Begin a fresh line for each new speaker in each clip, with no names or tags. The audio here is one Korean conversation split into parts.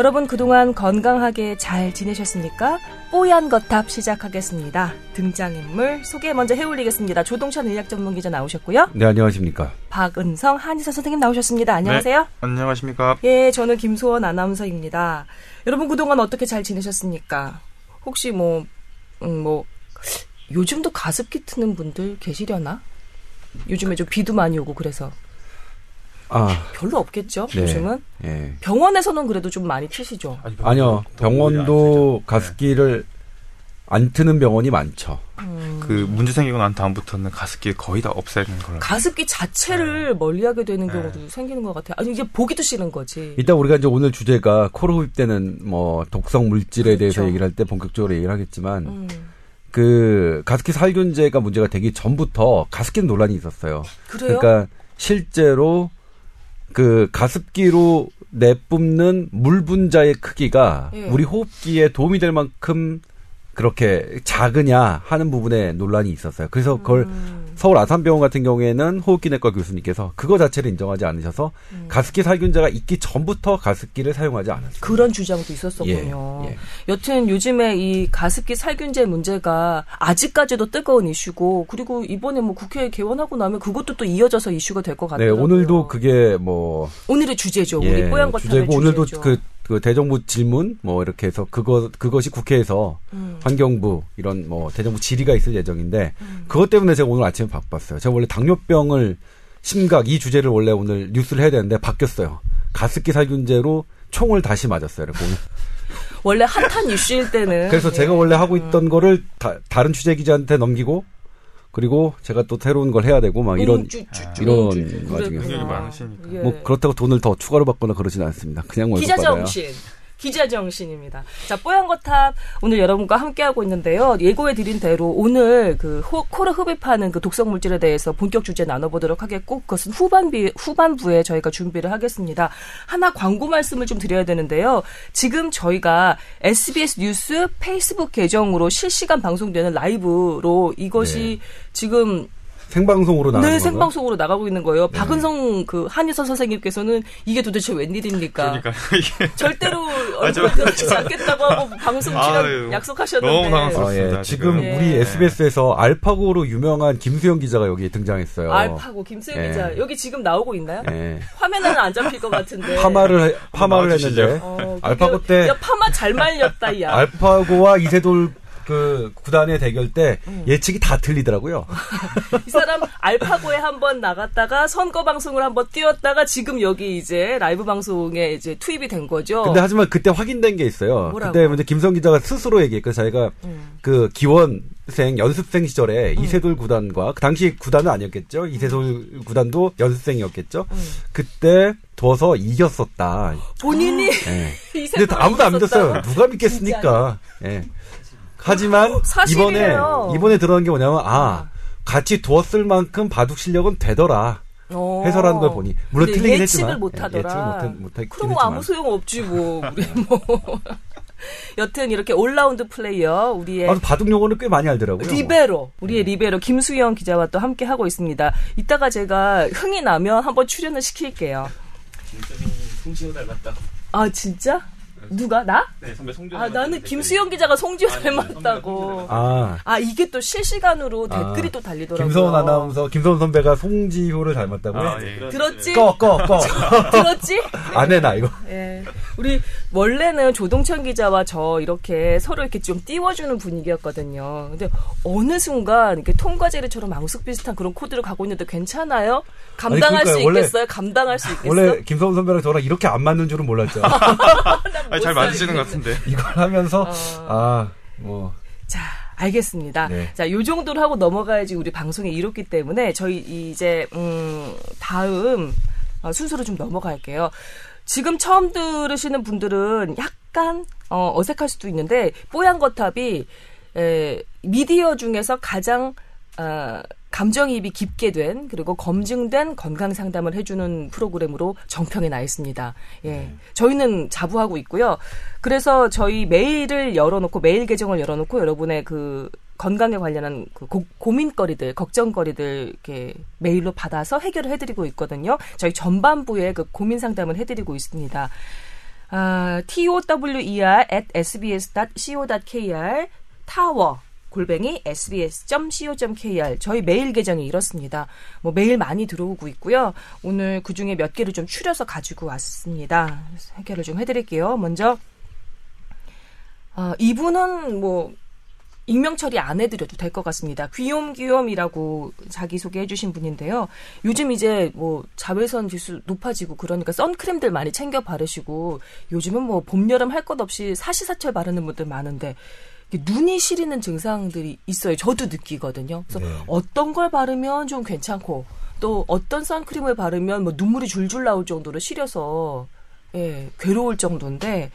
여러분 그동안 건강하게 잘 지내셨습니까? 뽀얀 거탑 시작하겠습니다. 등장인물 소개 먼저 해올리겠습니다. 조동찬 의학 전문 기자 나오셨고요.
네, 안녕하십니까.
박은성 한의사 선생님 나오셨습니다. 안녕하세요. 네,
안녕하십니까.
예, 저는 김소원 아나운서입니다. 여러분 그동안 어떻게 잘 지내셨습니까? 혹시 뭐, 음, 뭐, 요즘도 가습기 트는 분들 계시려나? 요즘에 좀 비도 많이 오고 그래서. 아. 별로 없겠죠, 네. 요즘은? 네. 병원에서는 그래도 좀 많이 트시죠?
아니요, 병원도 가습기를 안 트는 병원이 많죠.
음. 그 문제 생기고 난 다음부터는 가습기 거의 다 없애는 걸로.
가습기 자체를 네. 멀리하게 되는 네. 경우도 생기는 것 같아요. 아니 이제 보기도 싫은 거지.
일단 우리가 이제 오늘 주제가 코로 흡입되는 뭐 독성 물질에 그렇죠. 대해서 얘기를 할 때 본격적으로 얘기를 하겠지만 음. 그 가습기 살균제가 문제가 되기 전부터 가습기 논란이 있었어요.
그래요?
그러니까 실제로 그 가습기로 내뿜는 물 분자의 크기가 예. 우리 호흡기에 도움이 될 만큼 그렇게 작으냐 하는 부분에 논란이 있었어요. 그래서 그걸 음. 서울 아산병원 같은 경우에는 호흡기내과 교수님께서 그거 자체를 인정하지 않으셔서 음. 가습기 살균제가 있기 전부터 가습기를 사용하지 않았어요.
그런 주장도 있었었군요. 예, 예. 여튼 요즘에 이 가습기 살균제 문제가 아직까지도 뜨거운 이슈고 그리고 이번에 뭐 국회 개원하고 나면 그것도 또 이어져서 이슈가 될 것 같아요.
네, 오늘도 그게 뭐
오늘의 주제죠. 예, 우리 뽀얀
주제고 주제죠. 오늘도 그그 대정부 질문 뭐 이렇게 해서 그거 그것이 국회에서 음. 환경부 이런 뭐 대정부 질의가 있을 예정인데 음. 그것 때문에 제가 오늘 아침에 바빴어요. 제가 원래 당뇨병을 심각 이 주제를 원래 오늘 뉴스를 해야 되는데 바뀌었어요. 가습기 살균제로 총을 다시 맞았어요. 이렇게 오늘.
원래 핫한 이슈일 때는
그래서 제가 원래 하고 있던 음. 거를 다, 다른 취재 기자한테 넘기고 그리고 제가 또 새로운 걸 해야 되고 막 이런 음, 쭈, 쭈, 쭈, 이런
와중에. 많으시니까?
뭐 그렇다고 돈을 더 추가로 받거나 그러지는 않습니다. 그냥 월급
기자 정신. 기자 정신입니다. 자, 뽀얀거탑 오늘 여러분과 함께하고 있는데요. 예고해 드린 대로 오늘 그 호, 코를 흡입하는 그 독성 물질에 대해서 본격 주제 나눠보도록 하겠고 그것은 후반비, 후반부에 저희가 준비를 하겠습니다. 하나 광고 말씀을 좀 드려야 되는데요. 지금 저희가 SBS 뉴스 페이스북 계정으로 실시간 방송되는 라이브로 이것이 네. 지금
생방송으로 나가는
네, 생방송으로 나가고 있는 거예요. 네. 박은성 그 한의사 선생님께서는 이게 도대체 웬일입니까?
그러니까
절대로 얼굴지 않겠다고 하고 방송 출연 약속하셨는데
너무 당황스럽습니다.
아, 예. 지금 예. 우리 SBS에서 알파고로 유명한 김수영 기자가 여기 등장했어요.
알파고 김수영 예. 기자 여기 지금 나오고 있나요? 예. 화면에는 안 잡힐 것 같은데
파마를 파마를 했는데 어, 알파고 때
야, 파마 잘 말렸다 야.
알파고와 이세돌 그 구단의 대결 때 음. 예측이 다 틀리더라고요.
이 사람 알파고에 한 번 나갔다가 선거 방송을 한 번 뛰었다가 지금 여기 이제 라이브 방송에 이제 투입이 된 거죠.
근데 하지만 그때 확인된 게 있어요. 뭐라고? 그때 이제 김성 기자가 스스로 얘기했고 자기가 음. 그 기원생 연습생 시절에 음. 이세돌 구단과 그 당시 구단은 아니었겠죠. 이세돌 음. 구단도 연습생이었겠죠. 음. 그때 둬서 이겼었다.
본인이 네.
근데 아무도 안 믿었어요. 누가 믿겠습니까? 예. 네. 하지만 이번에 이번에 들어간 게 뭐냐면 아 같이 두었을 만큼 바둑 실력은 되더라. 오. 해설하는 걸 보니 물론 틀리긴
예측을
했지만
못하더라.
예측을 못, 못,
그럼 뭐 아무 소용 없지 뭐 우리 뭐. 여튼 이렇게 올라운드 플레이어 우리의
아, 바둑 용어는 꽤 많이 알더라고요.
리베로 우리의 네. 리베로 김수영 기자와 또 함께 하고 있습니다. 이따가 제가 흥이 나면 한번 출연을 시킬게요.
송지효 닮았다.
아 진짜? 누가 나?
네, 선배 송지효.
아 나는 김수영 기자가 송지효 닮았다고. 아. 아 이게 또 실시간으로 아. 댓글이 또 달리더라고요.
김서원 아나운서, 김서원 선배가 송지효를 닮았다고요?
아, 예.
들었지?
꺼, 꺼, 꺼.
들었지?
안 해나 이거.
예. 우리 원래는 조동천 기자와 저 이렇게 서로 이렇게 좀 띄워주는 분위기였거든요. 근데 어느 순간 이렇게 통과제리처럼 앙숙 비슷한 그런 코드를 가고 있는데 괜찮아요? 감당할 아니, 수 있겠어요? 감당할 수 있겠어요?
원래 김서훈 선배랑 저랑 이렇게 안 맞는 줄은 몰랐죠.
아니, 잘 맞으시는 것 같은데.
이걸 하면서 어... 아 뭐.
자. 알겠습니다. 네. 자, 요 정도로 하고 넘어가야지 우리 방송에 이렇기 때문에 저희 이제 음 다음 어, 순서로 좀 넘어갈게요. 지금 처음 들으시는 분들은 약간 어, 어색할 수도 있는데 뽀얀 거탑이 에, 미디어 중에서 가장 어, 감정이입이 깊게 된 그리고 검증된 건강 상담을 해주는 프로그램으로 정평에 나 있습니다. 예, 네. 저희는 자부하고 있고요. 그래서 저희 메일을 열어놓고 메일 계정을 열어놓고 여러분의 그 건강에 관련한 그 고, 민거리들 걱정거리들 이렇게 메일로 받아서 해결을 해드리고 있거든요. 저희 전반부에 그 고민 상담을 해드리고 있습니다. 아, tower at sbs.co.kr 타워 골뱅이 sbs.co.kr 저희 메일 계정이 이렇습니다. 뭐 메일 많이 들어오고 있고요. 오늘 그 중에 몇 개를 좀 추려서 가지고 왔습니다. 해결을 좀 해드릴게요. 먼저 어, 이분은 뭐 익명 처리 안 해드려도 될 것 같습니다. 귀욤귀욤이라고 자기 소개 해주신 분인데요. 요즘 이제 뭐 자외선 지수 높아지고 그러니까 선크림들 많이 챙겨 바르시고 요즘은 뭐 봄, 여름 할 것 없이 사시사철 바르는 분들 많은데 눈이 시리는 증상들이 있어요. 저도 느끼거든요. 그래서 네. 어떤 걸 바르면 좀 괜찮고 또 어떤 선크림을 바르면 뭐 눈물이 줄줄 나올 정도로 시려서 예, 괴로울 정도인데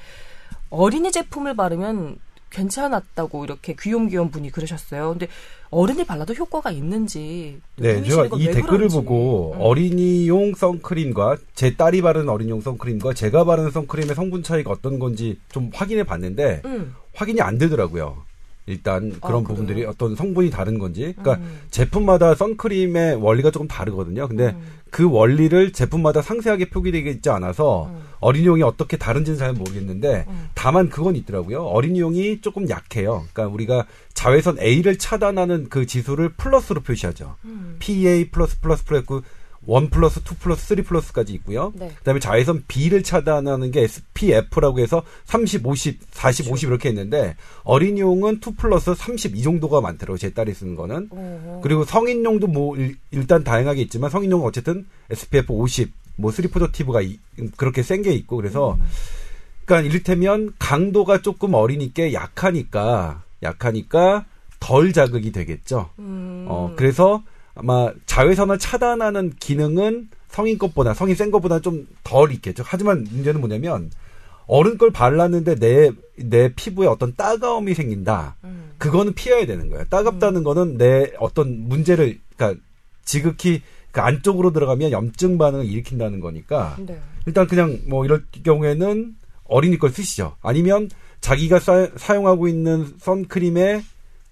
어린이 제품을 바르면 괜찮았다고 이렇게 귀염귀염 분이 그러셨어요. 근데 어른이 발라도 효과가 있는지.
네, 제가 이 댓글을 그런지. 보고 음. 어린이용 선크림과 제 딸이 바르는 어린이용 선크림과 제가 바르는 선크림의 성분 차이가 어떤 건지 좀 확인해 봤는데 음. 확인이 안 되더라고요. 일단 그런 아, 부분들이 어떤 성분이 다른 건지. 그러니까 음. 제품마다 선크림의 원리가 조금 다르거든요. 근데 음. 그 원리를 제품마다 상세하게 표기되어 있지 않아서 음. 어린이용이 어떻게 다른지는 잘 모르겠는데 음. 다만 그건 있더라고요. 어린이용이 조금 약해요. 그러니까 우리가 자외선 A를 차단하는 그 지수를 플러스로 표시하죠. 음. PA 플러스 플러스 플러스 one plus two plus three plus까지 있고요. 네. 그다음에 자외선 B를 차단하는 게 SPF라고 해서 30, 50, 40, 그렇죠. 50 이렇게 했는데 어린이용은 two plus 30이 정도가 많더라고요. 제 딸이 쓰는 거는. 어허. 그리고 성인용도 뭐 일, 단 다양하게 있지만 성인용은 어쨌든 SPF 50, 뭐 three positive가 그렇게 센 게 있고 그래서 음. 그러니까 이를테면 강도가 조금 어리니까 약하니까 약하니까 덜 자극이 되겠죠. 음. 어 그래서 아마 자외선을 차단하는 기능은 성인 것보다 성인 센 것보다 좀 덜 있겠죠. 하지만 문제는 뭐냐면 어른 걸 발랐는데 내 내 피부에 어떤 따가움이 생긴다. 음. 그거는 피해야 되는 거예요. 따갑다는 음. 거는 내 어떤 문제를 그러니까 지극히 그 안쪽으로 들어가면 염증 반응을 일으킨다는 거니까 네. 일단 그냥 뭐 이럴 경우에는 어린이 걸 쓰시죠. 아니면 자기가 사, 사용하고 있는 선크림의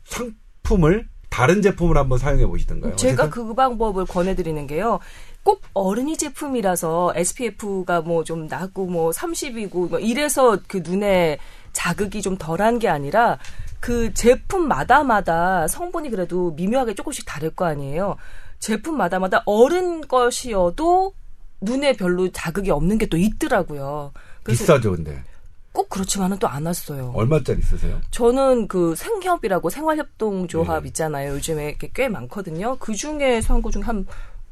상품을 다른 제품을 한번 사용해 보시던가요?
제가 어쨌든? 그 방법을 권해드리는 게요. 꼭 어른이 제품이라서 SPF가 뭐 좀 낮고 뭐 30이고 뭐 이래서 그 눈에 자극이 좀 덜한 게 아니라 그 제품마다마다 성분이 그래도 미묘하게 조금씩 다를 거 아니에요. 제품마다마다 어른 것이어도 눈에 별로 자극이 없는 게 또 있더라고요.
비싸죠, 근데.
꼭 그렇지만은 또 안 왔어요.
얼마짜리 쓰세요?
저는 그 생협이라고 생활협동조합 네. 있잖아요. 요즘에 꽤 많거든요. 그 중에 산거 중한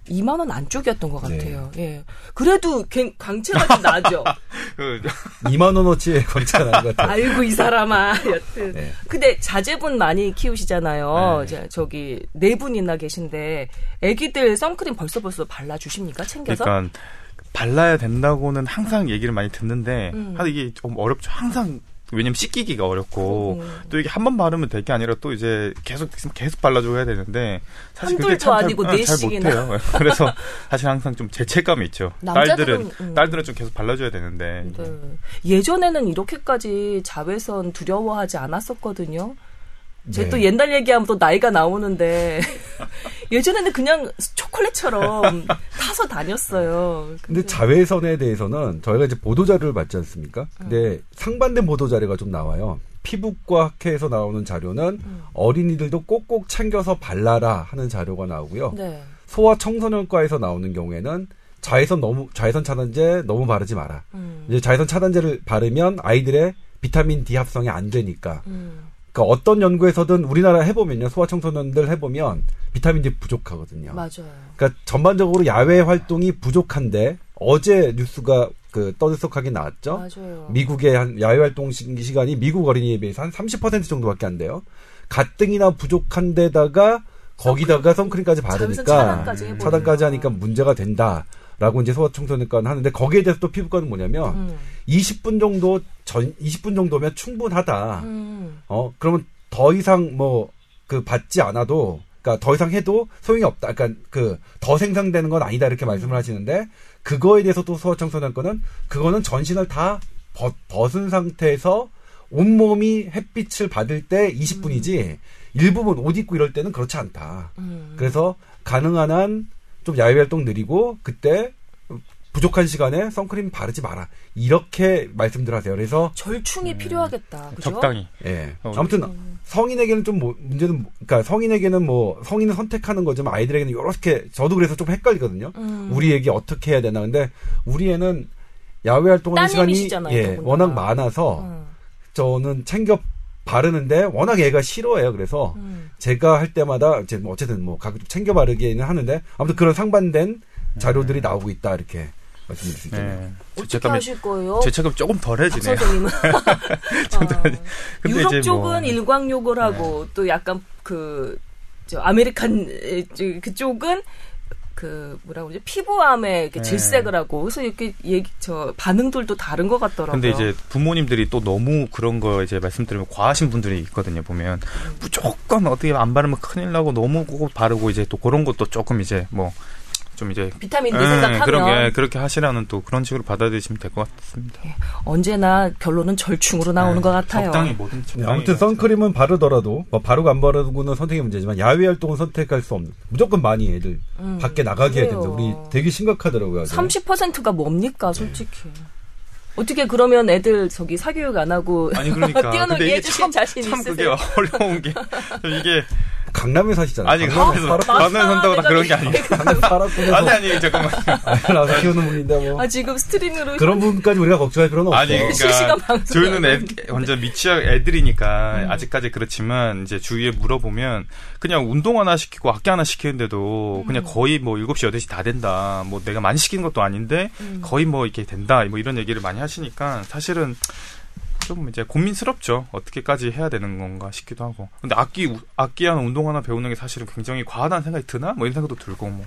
2만 원 안쪽이었던 것 네. 같아요. 네. 예. 그래도 강체가 좀 나죠.
2만 원어치 강체가 나는 것 같아요.
아이고 이 사람아. 여튼. 네. 근데 자제분 많이 키우시잖아요. 네. 저기 네 분이나 계신데 아기들 선크림 벌써 벌써 발라 주십니까? 챙겨서?
그러니까 발라야 된다고는 항상 얘기를 많이 듣는데 음. 하 이게 좀 어렵죠. 항상 왜냐면 씻기기가 어렵고 음. 또 이게 한 번 바르면 될 게 아니라 또 이제 계속 계속 발라줘야 되는데
사실 그게 참 아니고 잘, 잘 못해요.
그래서 사실 항상 좀 죄책감이 있죠. 딸들은 음. 딸들은 좀 계속 발라줘야 되는데 네.
예전에는 이렇게까지 자외선 두려워하지 않았었거든요. 제또 네. 옛날 얘기하면 또 나이가 나오는데 예전에는 그냥 초콜릿처럼 타서 다녔어요.
근데, 근데 자외선에 대해서는 저희가 이제 보도 자료를 받지 않습니까? 근데 음. 상반된 보도 자료가 좀 나와요. 피부과 학회에서 나오는 자료는 음. 어린이들도 꼭꼭 챙겨서 발라라 하는 자료가 나오고요. 네. 소아 청소년과에서 나오는 경우에는 자외선 너무 자외선 차단제 너무 바르지 마라. 음. 이제 자외선 차단제를 바르면 아이들의 비타민 D 합성이 안 되니까 음. 그러니까 어떤 연구에서든 우리나라 해보면요 소아청소년들 해보면 비타민 D 부족하거든요.
맞아요.
그러니까 전반적으로 야외 활동이 부족한데 어제 뉴스가 그 떠들썩하게 나왔죠.
맞아요.
미국의 한 야외 활동 시간이 미국 어린이에 비해서 한 30% 정도밖에 안 돼요. 가뜩이나 부족한 데다가 거기다가 선크림까지 바르니까 차단까지, 차단까지 하니까 문제가 된다. 라고 이제 소아 청소년과는 하는데 거기에 대해서 또 피부과는 뭐냐면 음. 20분 정도 전 20분 정도면 충분하다. 음. 어 그러면 더 이상 뭐 그 받지 않아도 그러니까 더 이상 해도 소용이 없다. 그러니까 그 더 생산되는 건 아니다 이렇게 말씀을 하시는데 그거에 대해서 또 소아 청소년과는 그거는 전신을 다 벗, 벗은 상태에서 온몸이 햇빛을 받을 때 20분이지 음. 일부분 옷 입고 이럴 때는 그렇지 않다. 음. 그래서 가능한 한 좀 야외 활동 느리고 그때 부족한 시간에 선크림 바르지 마라. 이렇게 말씀들 하세요. 그래서
절충이 음, 필요하겠다. 그죠?
적당히.
예. 어, 아무튼 음. 성인에게는 좀 뭐, 문제는 그러니까 성인에게는 뭐 성인은 선택하는 거지만 아이들에게는 이렇게 저도 그래서 좀 헷갈리거든요. 음. 우리 애기 어떻게 해야 되나. 근데 우리 애는 야외 활동하는 시간이 예, 워낙 많아서 음. 저는 챙겨 바르는데 워낙 애가 싫어해요. 그래서 음. 제가 할 때마다 이제 뭐 어쨌든 뭐 가끔 챙겨 바르기는 하는데 아무튼 그런 상반된 자료들이 네. 나오고 있다 이렇게 말씀드릴 수 있잖아요. 네.
어떻게 하실 거예요?
죄책감 조금 덜해지네요.
선생님은. 어. 유럽 뭐 쪽은 뭐... 일광욕을 하고 네. 또 약간 그저 American 그쪽은 그 뭐라 그러지 피부암에 이렇게 네. 질색을 하고 그래서 이렇게 얘기 저 반응들도 다른 것 같더라고요.
근데 이제 부모님들이 또 너무 그런 거 이제 말씀드리면 과하신 분들이 있거든요. 보면 음. 무조건 어떻게 안 바르면 큰일 나고 너무 꼭 바르고 이제 또 그런 것도 조금 이제 뭐 좀 이제
비타민 D 네, 생각하면 그렇게
그렇게 하시라는 또 그런 식으로 받아들이시면 될 것 같습니다. 네.
언제나 결론은 절충으로 나오는 네, 것 같아요.
적당히 뭐든
네, 아무튼 선크림은 바르더라도 뭐 바르고 안 바르고는 선택의 문제지만 야외 활동은 선택할 수 없는 무조건 많이 애들 음, 밖에 나가게 해야 된다. 우리 되게 심각하더라고요.
30%가 뭡니까 솔직히. 어떻게 그러면 애들 저기 사교육 안 하고
아니 그러니까
뛰어놀게 해주신 자신
참
있으세요?
그게 어려운 게 이게
강남에 사시잖아요.
아니, 강남에 서, 강남에 산다고 다 그런 게 아니에요.
강남 살았군요.
아니, 아니, 잠깐만.
아니, 나서 키우는 분인데 뭐.
아, 지금 스트리밍으로.
그런 부분까지 우리가 걱정할 필요는 없어.
아니, 그러니까 실시간 방송.
저희는 애, 완전 미취학 애들이니까 음. 아직까지 그렇지만 이제 주위에 물어보면 그냥 운동 하나 시키고 악기 하나 시키는데도 음. 그냥 거의 뭐 7시, 8시 다 된다. 뭐 내가 많이 시키는 것도 아닌데 음. 거의 뭐 이렇게 된다. 뭐 이런 얘기를 많이 하시니까 사실은 좀 이제 고민스럽죠. 어떻게까지 해야 되는 건가 싶기도 하고. 근데 악기 악기 하나 운동 하나 배우는 게 사실은 굉장히 과하다는 생각이 드나? 뭐 이런 생각도 들고 뭐.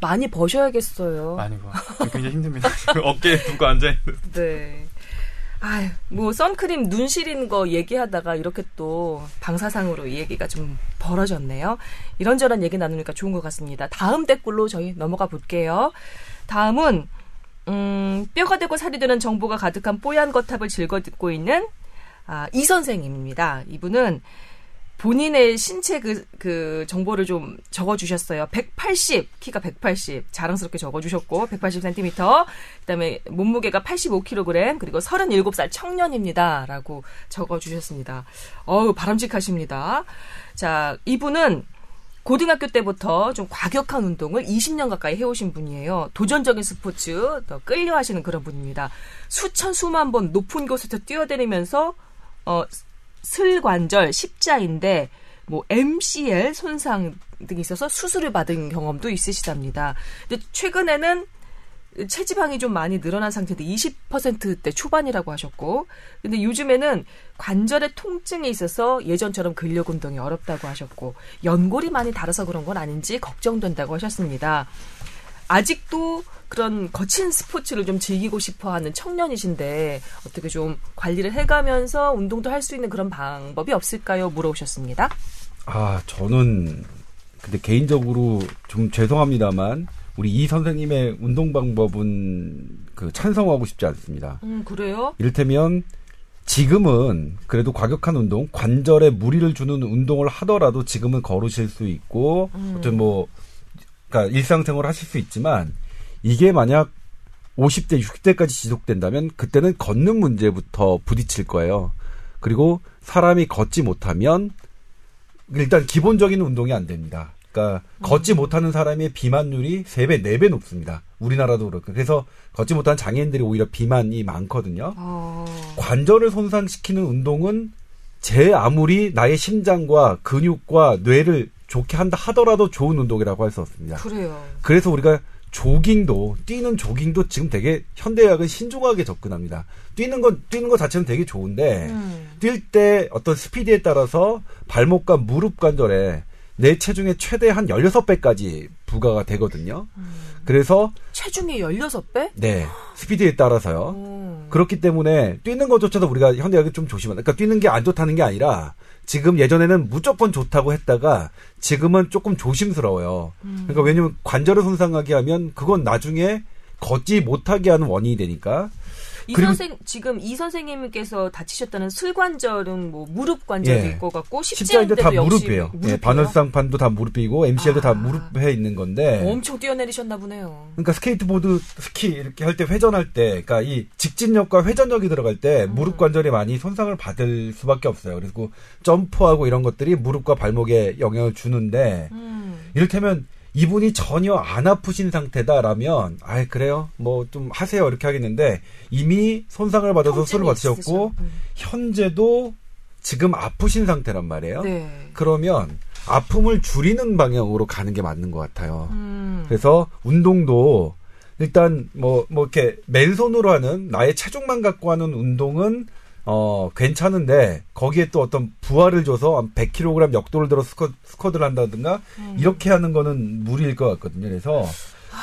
많이 버셔야겠어요.
많이 버. 굉장히 힘듭니다. 어깨에 두고 앉아 있는.
네. 아유, 뭐 선크림 눈 시린 거 얘기하다가 이렇게 또 방사상으로 이 얘기가 좀 벌어졌네요. 이런저런 얘기 나누니까 좋은 것 같습니다. 다음 댓글로 저희 넘어가 볼게요. 다음은 음, 뼈가 되고 살이 되는 정보가 가득한 뽀얀 거탑을 즐거듣고 있는 아, 이 선생님입니다. 이분은 본인의 신체 그, 그 정보를 좀 적어주셨어요. 180, 키가 180, 자랑스럽게 적어주셨고, 180cm, 그 다음에 몸무게가 85kg, 그리고 37살 청년입니다. 라고 적어주셨습니다. 어우, 바람직하십니다. 자, 이분은 고등학교 때부터 좀 과격한 운동을 20년 가까이 해오신 분이에요. 도전적인 스포츠, 더 끌려 하시는 그런 분입니다. 수천, 수만 번 높은 곳에서 뛰어다니면서, 어, 슬관절, 십자인데, 뭐, MCL 손상 등이 있어서 수술을 받은 경험도 있으시답니다. 근데 최근에는 체지방이 좀 많이 늘어난 상태인데 20%대 초반이라고 하셨고 근데 요즘에는 관절의 통증이 있어서 예전처럼 근력 운동이 어렵다고 하셨고 연골이 많이 달아서 그런 건 아닌지 걱정된다고 하셨습니다. 아직도 그런 거친 스포츠를 좀 즐기고 싶어 하는 청년이신데 어떻게 좀 관리를 해 가면서 운동도 할 수 있는 그런 방법이 없을까요? 물어보셨습니다.
아, 저는 근데 개인적으로 좀 죄송합니다만 우리 이 선생님의 운동 방법은 그 찬성하고 싶지 않습니다.
음, 그래요?
이를테면 지금은 그래도 과격한 운동, 관절에 무리를 주는 운동을 하더라도 지금은 걸으실 수 있고, 음. 어떤 뭐, 그러니까 일상생활 하실 수 있지만, 이게 만약 50대, 60대까지 지속된다면 그때는 걷는 문제부터 부딪힐 거예요. 그리고 사람이 걷지 못하면 일단 기본적인 운동이 안 됩니다. 그러니까 걷지 못하는 사람의 비만율이 3배, 4배 높습니다. 우리나라도 그렇고. 그래서 걷지 못하는 장애인들이 오히려 비만이 많거든요. 어... 관절을 손상시키는 운동은 제 아무리 나의 심장과 근육과 뇌를 좋게 한다 하더라도 좋은 운동이라고 할 수 없습니다.
그래요.
그래서 우리가 조깅도 뛰는 조깅도 지금 되게 현대의학은 신중하게 접근합니다. 뛰는 건 뛰는 것 자체는 되게 좋은데 음. 뛸때 어떤 스피드에 따라서 발목과 무릎 관절에 내 체중의 최대 한 16배까지 부과가 되거든요. 음. 그래서
체중의 16배?
네. 스피드에 따라서요. 음. 그렇기 때문에 뛰는 것조차도 우리가 현대학이 좀 조심한다. 그러니까 뛰는 게 안 좋다는 게 아니라 지금 예전에는 무조건 좋다고 했다가 지금은 조금 조심스러워요. 음. 그러니까 왜냐면 관절을 손상하게 하면 그건 나중에 걷지 못하게 하는 원인이 되니까
이 선생 지금 이 선생님께서 다치셨다는 슬관절은 뭐 무릎 관절일 예. 것 같고
십자인대 다 무릎이에요. 예, 반월상판도 다 무릎이고 MCL도 아. 다 무릎에 있는 건데
엄청 뛰어내리셨나 보네요.
그러니까 스케이트보드 스키 이렇게 할 때 회전할 때 그러니까 이 직진력과 회전력이 들어갈 때 음. 무릎 관절이 많이 손상을 받을 수밖에 없어요. 그리고 점프하고 이런 것들이 무릎과 발목에 영향을 주는데 음. 이를테면 이분이 전혀 안 아프신 상태다라면 아 그래요 뭐 좀 하세요 이렇게 하겠는데 이미 손상을 받아서 수술을 받으셨고 음. 현재도 지금 아프신 상태란 말이에요. 네. 그러면 아픔을 줄이는 방향으로 가는 게 맞는 것 같아요. 음. 그래서 운동도 일단 뭐뭐 뭐 이렇게 맨손으로 하는 나의 체중만 갖고 하는 운동은 어, 괜찮은데, 거기에 또 어떤 부하를 줘서 한 100kg 역도를 들어 스쿼, 스쿼드를 한다든가, 음. 이렇게 하는 거는 무리일 것 같거든요. 그래서,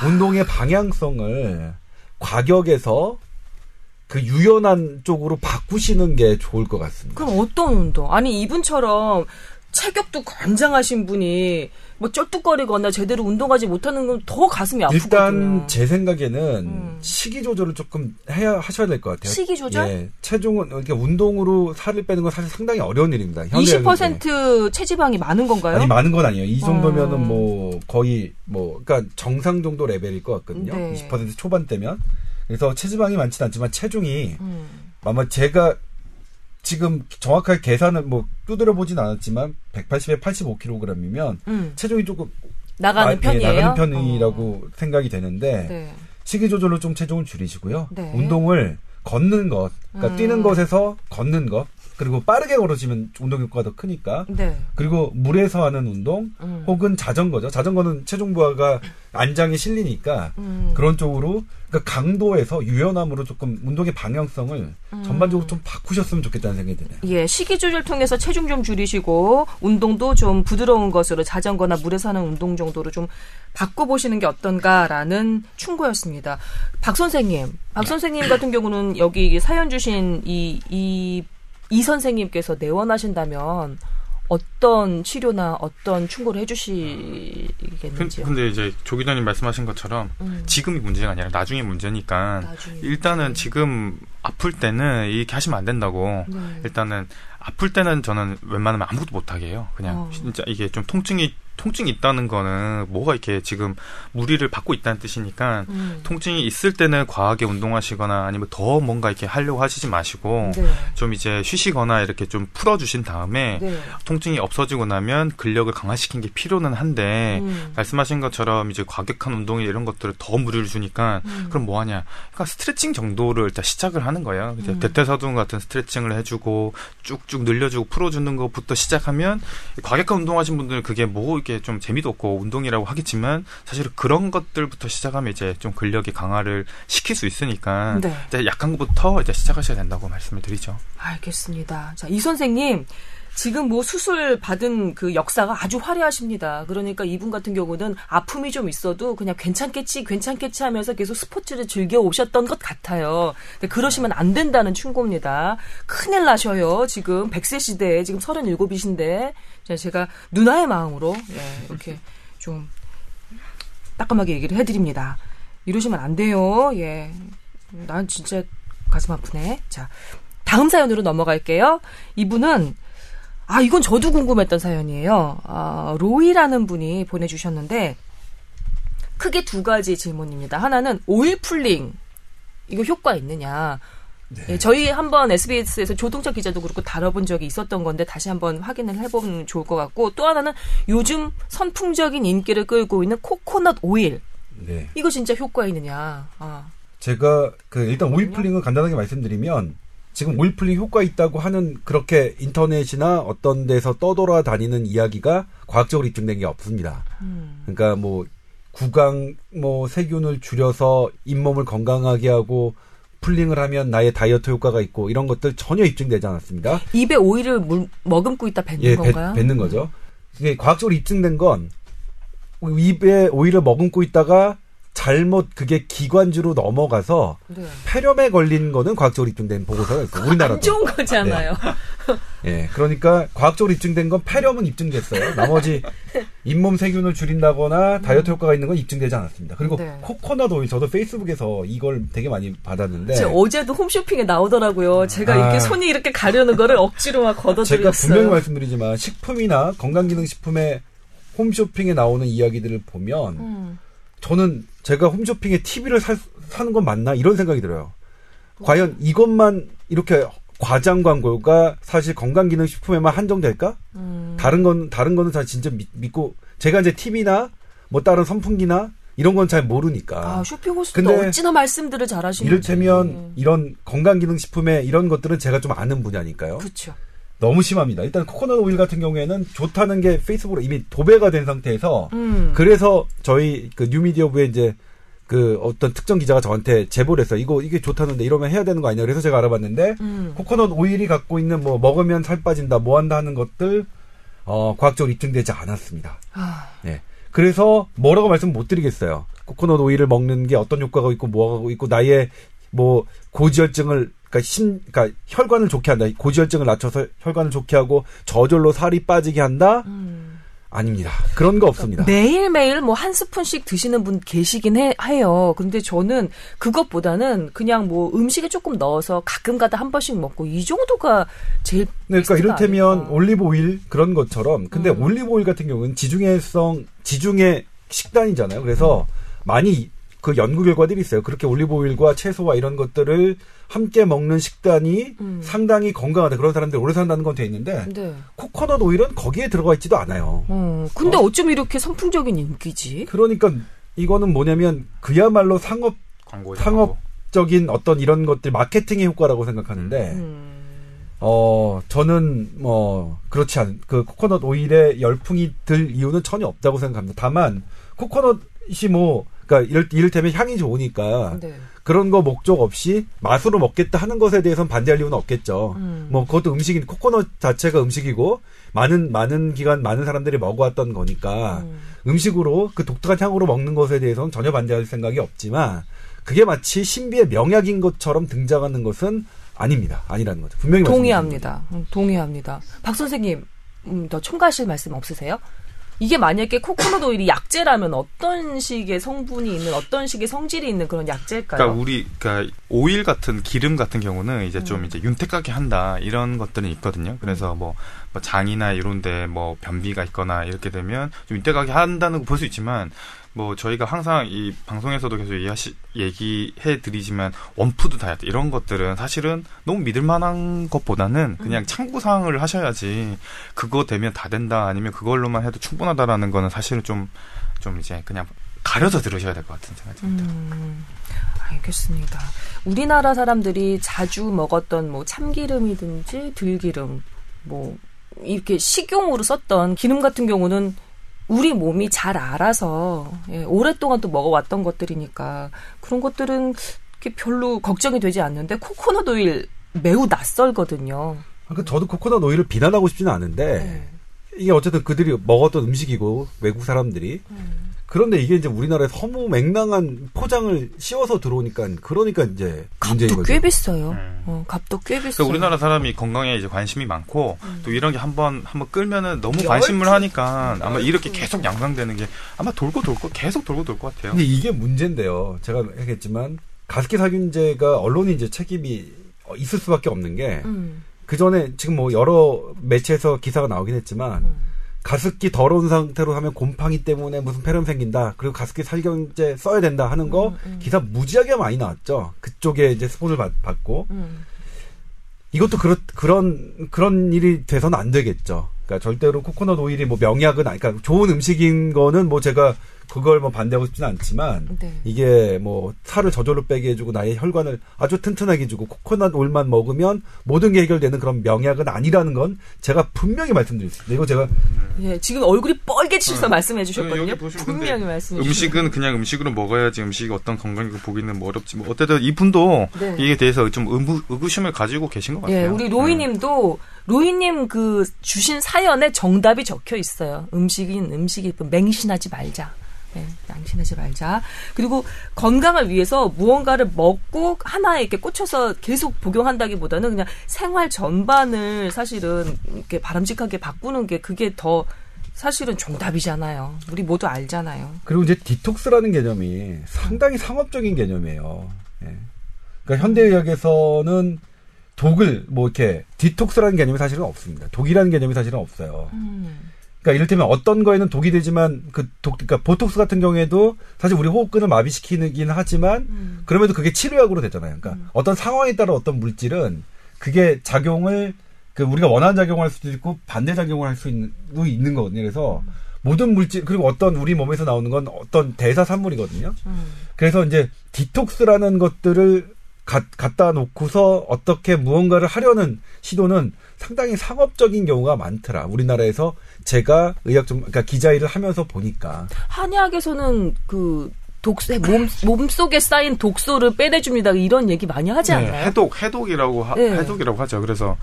운동의 방향성을 과격에서 그 유연한 쪽으로 바꾸시는 게 좋을 것 같습니다.
그럼 어떤 운동? 아니, 이분처럼 체격도 건장하신 분이 뭐 쩔뚝거리거나 제대로 운동하지 못하는 건 더 가슴이 아프거든요.
일단 제 생각에는 음. 식이 조절을 조금 해야 하셔야 될 것 같아요.
식이 조절?
예, 체중은 이렇게 운동으로 살을 빼는 건 사실 상당히 어려운 일입니다.
20% 체지방이 많은 건가요?
아니 많은 건 아니에요. 이 정도면은 어. 뭐 거의 뭐 그러니까 정상 정도 레벨일 것 같거든요. 네. 20% 초반대면 그래서 체지방이 많지는 않지만 체중이 음. 아마 제가 지금 정확하게 계산을 뭐 두드려 보진 않았지만 180에 85kg이면 음. 체중이 조금
나가는 아, 예, 편이에요.
예, 나가는 편이라고 어. 생각이 되는데 네. 식이 조절로 좀 체중을 줄이시고요. 네. 운동을 걷는 것, 그러니까 음. 뛰는 것에서 걷는 것, 그리고 빠르게 걸어지면 운동 효과가 더 크니까. 네. 그리고 물에서 하는 운동 음. 혹은 자전거죠. 자전거는 체중 부하가 안장에 실리니까 음. 그런 쪽으로 그러니까 강도에서 유연함으로 조금 운동의 방향성을 음. 전반적으로 좀 바꾸셨으면 좋겠다는 생각이 드네요.
예, 식이 조절 통해서 체중 좀 줄이시고 운동도 좀 부드러운 것으로 자전거나 물에서 하는 운동 정도로 좀 바꿔 보시는 게 어떤가라는 충고였습니다. 박 선생님, 박 선생님 같은 경우는 여기 사연 주신 이, 이 이 선생님께서 내원하신다면 어떤 치료나 어떤 충고를 해주시겠는지요?
근데 이제 조 기자님 말씀하신 것처럼 음. 지금이 문제가 아니라 나중에 문제니까 나중에. 일단은 지금 아플 때는 이렇게 하시면 안 된다고 네. 일단은 아플 때는 저는 웬만하면 아무것도 못하게 해요. 그냥 어. 진짜 이게 좀 통증이 통증이 있다는 거는 뭐가 이렇게 지금 무리를 받고 있다는 뜻이니까 음. 통증이 있을 때는 과하게 운동하시거나 아니면 더 뭔가 이렇게 하려고 하시지 마시고 네. 좀 이제 쉬시거나 이렇게 좀 풀어주신 다음에 네. 통증이 없어지고 나면 근력을 강화시킨 게 필요는 한데 음. 말씀하신 것처럼 이제 과격한 운동이 이런 것들을 더 무리를 주니까 음. 그럼 뭐 하냐? 그러니까 스트레칭 정도를 일단 시작을 하는 거예요. 이제 음. 대퇴사두근 같은 스트레칭을 해주고 쭉쭉 늘려주고 풀어주는 것부터 시작하면 과격한 운동하신 분들은 그게 뭐 이게 좀 재미도 없고 운동이라고 하겠지만 사실 그런 것들부터 시작하면 이제 좀 근력이 강화를 시킬 수 있으니까 네. 이제 약한 것부터 이제 시작하셔야 된다고 말씀을 드리죠.
알겠습니다. 자, 이 선생님 지금 뭐 수술 받은 그 역사가 아주 화려하십니다. 그러니까 이분 같은 경우는 아픔이 좀 있어도 그냥 괜찮겠지, 괜찮겠지 하면서 계속 스포츠를 즐겨 오셨던 것 같아요. 근데 그러시면 안 된다는 충고입니다. 큰일 나셔요. 지금 100세 시대에 지금 37이신데 제가 누나의 마음으로 예, 이렇게 좀 따끔하게 얘기를 해드립니다. 이러시면 안 돼요. 예. 난 진짜 가슴 아프네. 자, 다음 사연으로 넘어갈게요. 이분은 아, 이건 저도 궁금했던 사연이에요. 아, 로이라는 분이 보내주셨는데, 크게 두 가지 질문입니다. 하나는 오일 풀링. 이거 효과 있느냐. 네. 예, 저희 한번 SBS에서 조동철 기자도 그렇고 다뤄본 적이 있었던 건데 다시 한번 확인을 해보면 좋을 것 같고 또 하나는 요즘 선풍적인 인기를 끌고 있는 코코넛 오일. 네. 이거 진짜 효과 있느냐. 아.
제가 그 일단 oil pulling을 간단하게 말씀드리면 지금 oil pulling 효과 있다고 하는 그렇게 인터넷이나 어떤 데서 떠돌아다니는 이야기가 과학적으로 입증된 게 없습니다. 음. 그러니까 뭐 구강 뭐 세균을 줄여서 잇몸을 건강하게 하고 풀링을 하면 나의 다이어트 효과가 있고 이런 것들 전혀 입증되지 않았습니다.
입에 오일을 물, 머금고 있다 뱉는 예, 건가요?
뱉, 는 거죠. 이게 과학적으로 입증된 건 입에 오일을 머금고 있다가 잘못 그게 기관주로 넘어가서 네. 폐렴에 걸린 거는 과학적으로 입증된 보고서가 있고 우리나라도 안
좋은 거잖아요.
네. 예, 그러니까 과학적으로 입증된 건 폐렴은 입증됐어요. 나머지 잇몸 세균을 줄인다거나 다이어트 효과가 있는 건 입증되지 않았습니다. 그리고 네. 코코넛 오일 저도 페이스북에서 이걸 되게 많이 받았는데
어제도 홈쇼핑에 나오더라고요. 제가 아, 이렇게 손이 이렇게 가려는 거를 억지로 막 걷어들였어요.
제가 분명히 말씀드리지만 식품이나 건강기능식품에 홈쇼핑에 나오는 이야기들을 보면 음. 저는 제가 홈쇼핑에 TV를 살, 사는 건 맞나 이런 생각이 들어요. 과연 이것만 이렇게 과장 광고가 사실 건강기능식품에만 한정될까? 음. 다른 건 다른 거는 다 진짜 믿, 믿고 제가 이제 TV나 뭐 다른 선풍기나 이런 건 잘 모르니까.
아, 쇼핑 호스도 어찌나 말씀들을 잘하시는지.
이를테면 음. 이런 건강기능식품에 이런 것들은 제가 좀 아는 분야니까요.
그렇죠.
너무 심합니다. 일단 코코넛 오일 같은 경우에는 좋다는 게 페이스북으로 이미 도배가 된 상태에서 음. 그래서 저희 그 뉴미디어부에 이제 그 어떤 특정 기자가 저한테 제보를 했어요. 이거 이게 좋다는데 이러면 해야 되는 거 아니냐. 그래서 제가 알아봤는데 음. 코코넛 오일이 갖고 있는 뭐 먹으면 살 빠진다, 뭐 한다 하는 것들 어 과학적으로 입증되지 않았습니다. 아. 네. 그래서 뭐라고 말씀 못 드리겠어요. 코코넛 오일을 먹는 게 어떤 효과가 있고 뭐가 있고 나의 뭐 고지혈증을 그러니까 심, 그러니까 혈관을 좋게 한다. 고지혈증을 낮춰서 혈관을 좋게 하고 저절로 살이 빠지게 한다. 음. 아닙니다. 그런 거 없습니다.
매일매일 뭐 한 스푼씩 드시는 분 계시긴 해, 요 근데 저는 그것보다는 그냥 뭐 음식에 조금 넣어서 가끔 가다 한 번씩 먹고 이 정도가 제일
네, 그러니까 이를테면 아닐까. 올리브 오일 그런 것처럼 근데 음. 올리브 오일 같은 경우는 지중해성 지중해 식단이잖아요. 그래서 음. 많이 그 연구 결과들이 있어요. 그렇게 올리브 오일과 채소와 이런 것들을 함께 먹는 식단이 음. 상당히 건강하다. 그런 사람들이 오래 산다는 건 돼 있는데 네. 코코넛 오일은 거기에 들어가 있지도 않아요.
음, 근데 어쩜 이렇게 선풍적인 인기지?
그러니까 이거는 뭐냐면 그야말로 상업 상업적인 어떤 이런 것들 마케팅의 효과라고 생각하는데 음. 어 저는 뭐 그렇지 않은 그 코코넛 오일에 열풍이 들 이유는 전혀 없다고 생각합니다. 다만 코코넛이 뭐 그러니까 이럴, 이를테면 향이 좋으니까 네. 그런 거 목적 없이 맛으로 먹겠다 하는 것에 대해서는 반대할 이유는 없겠죠. 음. 뭐 그것도 음식인 코코넛 자체가 음식이고 많은 많은 기간 많은 사람들이 먹어왔던 거니까 음. 식으로그 독특한 향으로 먹는 것에 대해서는 전혀 반대할 생각이 없지만 그게 마치 신비의 명약인 것처럼 등장하는 것은 아닙니다. 아니라는 거죠. 분명히
동의합니다. 음, 동의합니다. 박 선생님, 음, 더 첨가하실 말씀 없으세요? 이게 만약에 코코넛 오일이 약재라면 어떤 식의 성분이 있는 어떤 식의 성질이 있는 그런 약재일까요?
그러니까 우리 그러니까 오일 같은 기름 같은 경우는 이제 좀 음. 이제 윤택하게 한다 이런 것들은 있거든요. 그래서 뭐, 뭐 장이나 이런데 뭐 변비가 있거나 이렇게 되면 좀 윤택하게 한다는 거 볼 수 있지만 뭐 저희가 항상 이 방송에서도 계속 얘기하시, 얘기해 드리지만 원푸드 다이어트 이런 것들은 사실은 너무 믿을 만한 것보다는 그냥 음. 참고 사항을 하셔야지 그거 되면 다 된다 아니면 그걸로만 해도 충분하다라는 거는 사실은 좀좀 좀 이제 그냥 가려서 들으셔야 될 것 같은 생각이 듭니다. 음,
알겠습니다. 우리나라 사람들이 자주 먹었던 뭐 참기름이든지 들기름 뭐 이렇게 식용으로 썼던 기름 같은 경우는 우리 몸이 잘 알아서 예, 오랫동안 또 먹어왔던 것들이니까 그런 것들은 별로 걱정이 되지 않는데 코코넛 오일 매우 낯설거든요.
그러니까 저도 코코넛 오일을 비난하고 싶지는 않은데 네. 이게 어쨌든 그들이 먹었던 음식이고 외국 사람들이 음. 그런데 이게 이제 우리나라에 서무 맹랑한 포장을 씌워서 들어오니까 그러니까 이제
값도 꽤 비싸요. 음. 어, 값도 꽤 비싸.
그러니까 우리나라 사람이 건강에 이제 관심이 많고 음. 또 이런 게 한번 한번 끌면은 너무 관심을 하니까 아마 이렇게 계속 양상되는 게 아마 돌고 돌고 계속 돌고 돌 것 같아요.
근데 이게 문제인데요. 제가 얘기했지만 가습기 살균제가 언론이 이제 책임이 있을 수밖에 없는 게. 음. 그 전에 지금 뭐 여러 매체에서 기사가 나오긴 했지만 음. 가습기 더러운 상태로 하면 곰팡이 때문에 무슨 폐렴 생긴다. 그리고 가습기 살균제 써야 된다 하는 거 음, 음. 기사 무지하게 많이 나왔죠. 그쪽에 이제 스폰을 받, 고 음. 이것도 그렇, 그런 그런 일이 돼서는 안 되겠죠. 그러니까 절대로 코코넛 오일이 뭐 명약은 아니 그러니까 좋은 음식인 거는 뭐 제가 그걸 뭐 반대하고 싶지는 않지만 네. 이게 뭐 살을 저절로 빼게 해주고 나의 혈관을 아주 튼튼하게 해주고 코코넛 오일만 먹으면 모든 게 해결되는 그런 명약은 아니라는 건 제가 분명히 말씀드렸습니다. 이거 제가
예, 지금 얼굴이 뻘개치셔서 네. 말씀해 주셨거든요. 분명히 말씀해
음식은 그냥 음식으로 먹어야지 음식이 어떤 건강이고 보기는 뭐 어렵지 뭐 어쨌든 이분도 네. 이에 대해서 좀 의무, 의구심을 가지고 계신 것 같아요.
예, 우리 로이님도 음. 로이님 그 주신 사연에 정답이 적혀 있어요. 음식인 음식이 맹신하지 말자. 네, 양심하지 말자. 그리고 건강을 위해서 무언가를 먹고 하나에 이렇게 꽂혀서 계속 복용한다기보다는 그냥 생활 전반을 사실은 이렇게 바람직하게 바꾸는 게 그게 더 사실은 정답이잖아요. 우리 모두 알잖아요.
그리고 이제 디톡스라는 개념이 상당히 상업적인 개념이에요. 예. 그러니까 현대의학에서는 독을 뭐 이렇게 디톡스라는 개념이 사실은 없습니다. 독이라는 개념이 사실은 없어요. 음. 그러니까 이를테면 어떤 거에는 독이 되지만 그 독, 그러니까 보톡스 같은 경우에도 사실 우리 호흡근을 마비시키긴 하지만 음. 그럼에도 그게 치료약으로 되잖아요. 그러니까 음. 어떤 상황에 따라 어떤 물질은 그게 작용을 그 우리가 원하는 작용을 할 수도 있고 반대 작용을 할수 있는, 있는 거거든요. 그래서 음. 모든 물질 그리고 어떤 우리 몸에서 나오는 건 어떤 대사산물이거든요. 음. 그래서 이제 디톡스라는 것들을 가, 갖다 놓고서 어떻게 무언가를 하려는 시도는 상당히 상업적인 경우가 많더라. 우리나라에서 제가 의학 좀 그러니까 기자 일을 하면서 보니까
한의학에서는 그 독소 몸, 몸 속에 쌓인 독소를 빼내줍니다. 이런 얘기 많이 하지 네, 않나요?
네, 해독 해독이라고 하, 네. 해독이라고 하죠. 그래서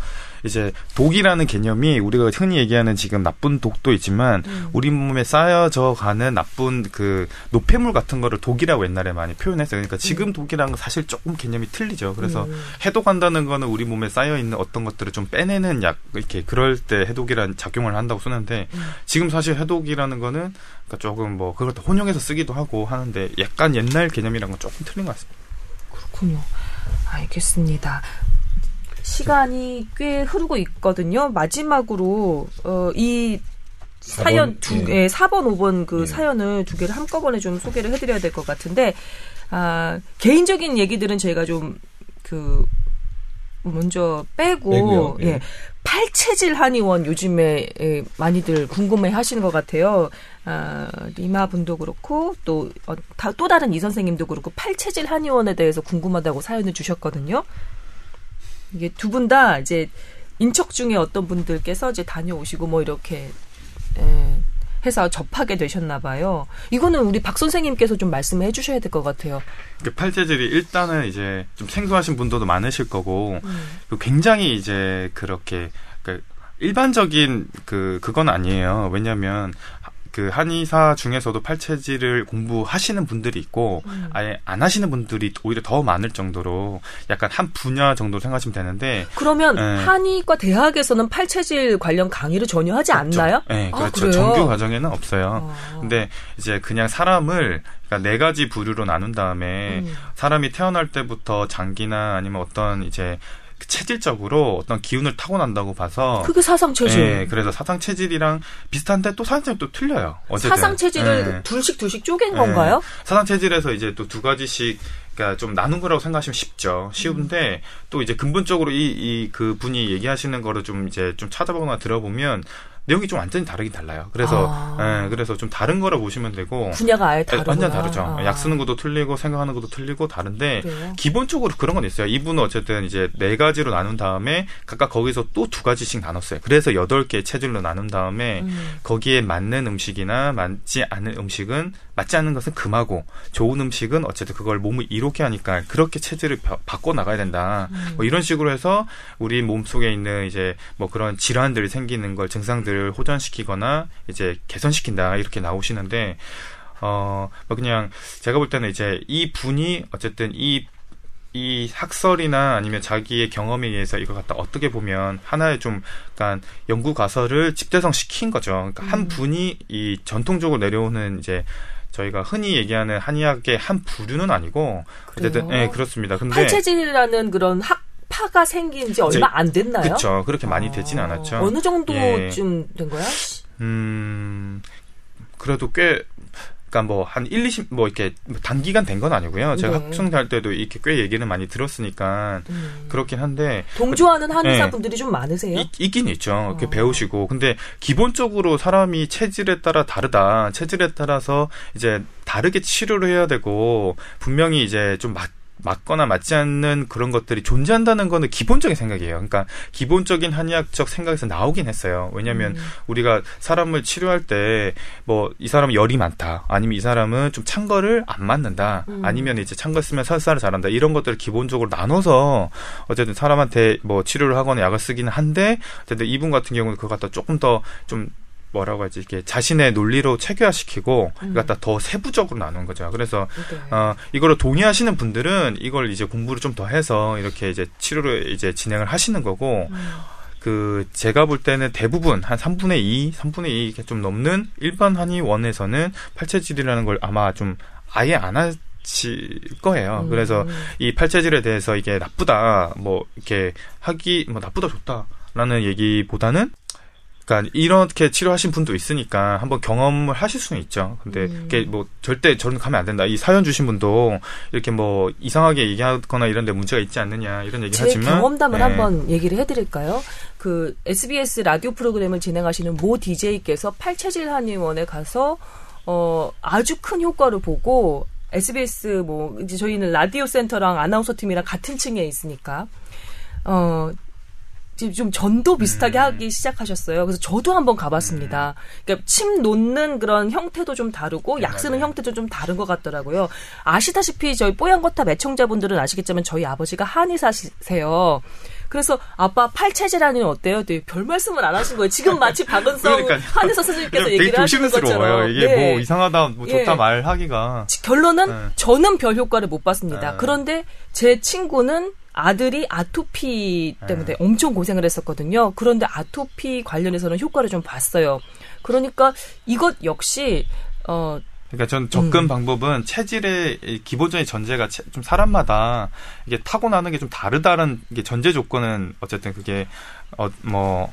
이제 독이라는 개념이 우리가 흔히 얘기하는 지금 나쁜 독도 있지만 음. 우리 몸에 쌓여져 가는 나쁜 그 노폐물 같은 거를 독이라고 옛날에 많이 표현했어요. 그러니까 지금 음. 독이랑 사실 조금 개념이 틀리죠. 그래서 음. 해독한다는 거는 우리 몸에 쌓여 있는 어떤 것들을 좀 빼내는 약 이렇게 그럴 때 해독이란 작용을 한다고 쓰는데 음. 지금 사실 해독이라는 거는 그러니까 조금 뭐 그걸 혼용해서 쓰기도 하고 하는데 약간 옛날 개념이랑 건 조금 틀린 것 같습니다.
그렇군요. 알겠습니다. 시간이 꽤 흐르고 있거든요. 마지막으로 어, 이 사연 4번, 두 예. 4번, 5번 그 예. 사연을 두 개를 한꺼번에 좀 소개를 해드려야 될 것 같은데 아, 개인적인 얘기들은 저희가 좀 그 먼저 빼고 빼고요. 예. 예. 팔체질 한의원 요즘에 예, 많이들 궁금해 하시는 것 같아요. 아, 리마 분도 그렇고 또, 어, 다, 또 다른 이 선생님도 그렇고 팔체질 한의원에 대해서 궁금하다고 사연을 주셨거든요. 이게 두 분 다 이제 인척 중에 어떤 분들께서 이제 다녀오시고 뭐 이렇게 에, 해서 접하게 되셨나 봐요. 이거는 우리 박 선생님께서 좀 말씀해 주셔야 될 것 같아요.
팔재질이 일단은 이제 좀 생소하신 분들도 많으실 거고 음. 굉장히 이제 그렇게 그 일반적인 그 그건 아니에요. 왜냐하면 그 한의사 중에서도 팔체질을 공부하시는 분들이 있고 음. 아예 안 하시는 분들이 오히려 더 많을 정도로 약간 한 분야 정도로 생각하시면 되는데
그러면 에. 예. 한의과 대학에서는 팔체질 관련 강의를 전혀 하지 없죠. 않나요?
네, 그렇죠. 아, 정규 과정에는 없어요. 아. 근데 이제 그냥 사람을 그러니까 네 가지 부류로 나눈 다음에 음. 사람이 태어날 때부터 장기나 아니면 어떤 이제 체질적으로 어떤 기운을 타고난다고 봐서
그게 사상 체질.
예, 그래서 사상 체질이랑 비슷한데 또 사상 체질 또 틀려요.
어쨌든. 사상 체질을 예. 둘씩 둘씩 쪼갠 예. 건가요?
사상 체질에서 이제 또 두 가지씩 그러니까 좀 나눈 거라고 생각하시면 쉽죠. 쉬운데 음. 또 이제 근본적으로 이 이 그 분이 얘기하시는 거를 좀 이제 좀 찾아보거나 들어보면 내용이 좀 완전히 다르긴 달라요. 그래서 아. 예, 그래서 좀 다른 거라 보시면 되고
분야가 아예 다르
완전 다르죠. 아. 약 쓰는 것도 틀리고 생각하는 것도 틀리고 다른데 그래요? 기본적으로 그런 건 있어요. 이분은 어쨌든 이제 네 가지로 나눈 다음에 각각 거기서 또 두 가지씩 나눴어요. 그래서 여덟 개 체질로 나눈 다음에 음. 거기에 맞는 음식이나 맞지 않는 음식은 맞지 않는 것은 금하고 좋은 음식은 어쨌든 그걸 몸을 이롭게 하니까 그렇게 체질을 바꿔 나가야 된다. 음. 뭐 이런 식으로 해서 우리 몸 속에 있는 이제 뭐 그런 질환들이 생기는 걸 증상들 을 호전시키거나 이제 개선시킨다 이렇게 나오시는데 어, 뭐 그냥 제가 볼 때는 이제 이 분이 어쨌든 이, 이 학설이나 아니면 자기의 경험에 의해서 이걸 갖다 어떻게 보면 하나의 좀 약간 연구 가설을 집대성 시킨 거죠. 그러니까 음. 한 분이 이 전통적으로 내려오는 이제 저희가 흔히 얘기하는 한의학의 한 부류는 아니고 어쨌든 예, 그렇습니다.
근데 팔체질이라는 그런 학 파가 생긴 지 얼마 안 됐나요?
그렇죠. 그렇게 많이 되진 아, 않았죠.
어느 정도쯤 예. 된 거야?
음, 그래도 꽤 그러니까 뭐 한 1, 20, 뭐 이렇게 단기간 된 건 아니고요. 제가 네. 학생 할 때도 이렇게 꽤 얘기는 많이 들었으니까 음. 그렇긴 한데
동조하는 한의사분들이 네. 좀 많으세요?
있, 있긴 있죠. 이렇게 어. 배우시고 근데 기본적으로 사람이 체질에 따라 다르다. 체질에 따라서 이제 다르게 치료를 해야 되고 분명히 이제 좀 맞. 맞거나 맞지 않는 그런 것들이 존재한다는 거는 기본적인 생각이에요. 그러니까 기본적인 한의학적 생각에서 나오긴 했어요. 왜냐하면 음. 우리가 사람을 치료할 때 뭐 이 사람은 열이 많다, 아니면 이 사람은 좀 찬 거를 안 맞는다, 음. 아니면 이제 찬 거 쓰면 설사를 잘한다 이런 것들을 기본적으로 나눠서 어쨌든 사람한테 뭐 치료를 하거나 약을 쓰기는 한데 어쨌든 이분 같은 경우는 그거 갖다 조금 더 좀 뭐라고 하지 이게 자신의 논리로 체계화시키고 음. 갖다 더 세부적으로 나눈 거죠. 그래서 네. 어 이거를 동의하시는 분들은 이걸 이제 공부를 좀 더 해서 이렇게 이제 치료를 이제 진행을 하시는 거고 음. 그 제가 볼 때는 대부분 한 3분의 2, 3분의 2 이렇게 좀 넘는 일반 한의원에서는 팔체질이라는 걸 아마 좀 아예 안 하실 거예요. 음. 그래서 이 팔체질에 대해서 이게 나쁘다, 뭐 이렇게 하기 뭐 나쁘다 좋다 라는 얘기보다는 그러니까 이렇게 치료하신 분도 있으니까 한번 경험을 하실 수는 있죠. 근데 음. 그게 뭐 절대 저런 가면 안 된다. 이 사연 주신 분도 이렇게 뭐 이상하게 얘기하거나 이런 데 문제가 있지 않느냐 이런 얘기 하지만
경험담을 네. 한번 얘기를 해드릴까요? 그 SBS 라디오 프로그램을 진행하시는 모 DJ께서 팔체질 한의원에 가서 어 아주 큰 효과를 보고 SBS 뭐 이제 저희는 라디오 센터랑 아나운서 팀이랑 같은 층에 있으니까 어 좀 전도 비슷하게 음. 하기 시작하셨어요. 그래서 저도 한번 가봤습니다. 그러니까 침 놓는 그런 형태도 좀 다르고 약 쓰는 형태도 좀 다른 것 같더라고요. 아시다시피 저희 뽀얀거탑 애청자분들은 아시겠지만 저희 아버지가 한의사세요. 그래서 아빠 팔체질하는 어때요? 네, 별 말씀을 안 하신 거예요. 지금 마치 박은성 한의사 선생님께서 얘기를 하시는 것처럼.
이게 네. 뭐 이상하다, 뭐 좋다 예. 말하기가.
결론은 네. 저는 별 효과를 못 봤습니다. 네. 그런데 제 친구는 아들이 아토피 때문에 네. 엄청 고생을 했었거든요. 그런데 아토피 관련해서는 효과를 좀 봤어요. 그러니까 이것 역시 어
그러니까 전 접근 음. 방법은 체질의 기본적인 전제가 좀 사람마다 이게 타고나는 게 좀 다르다는 게 전제 조건은 어쨌든 그게 어 뭐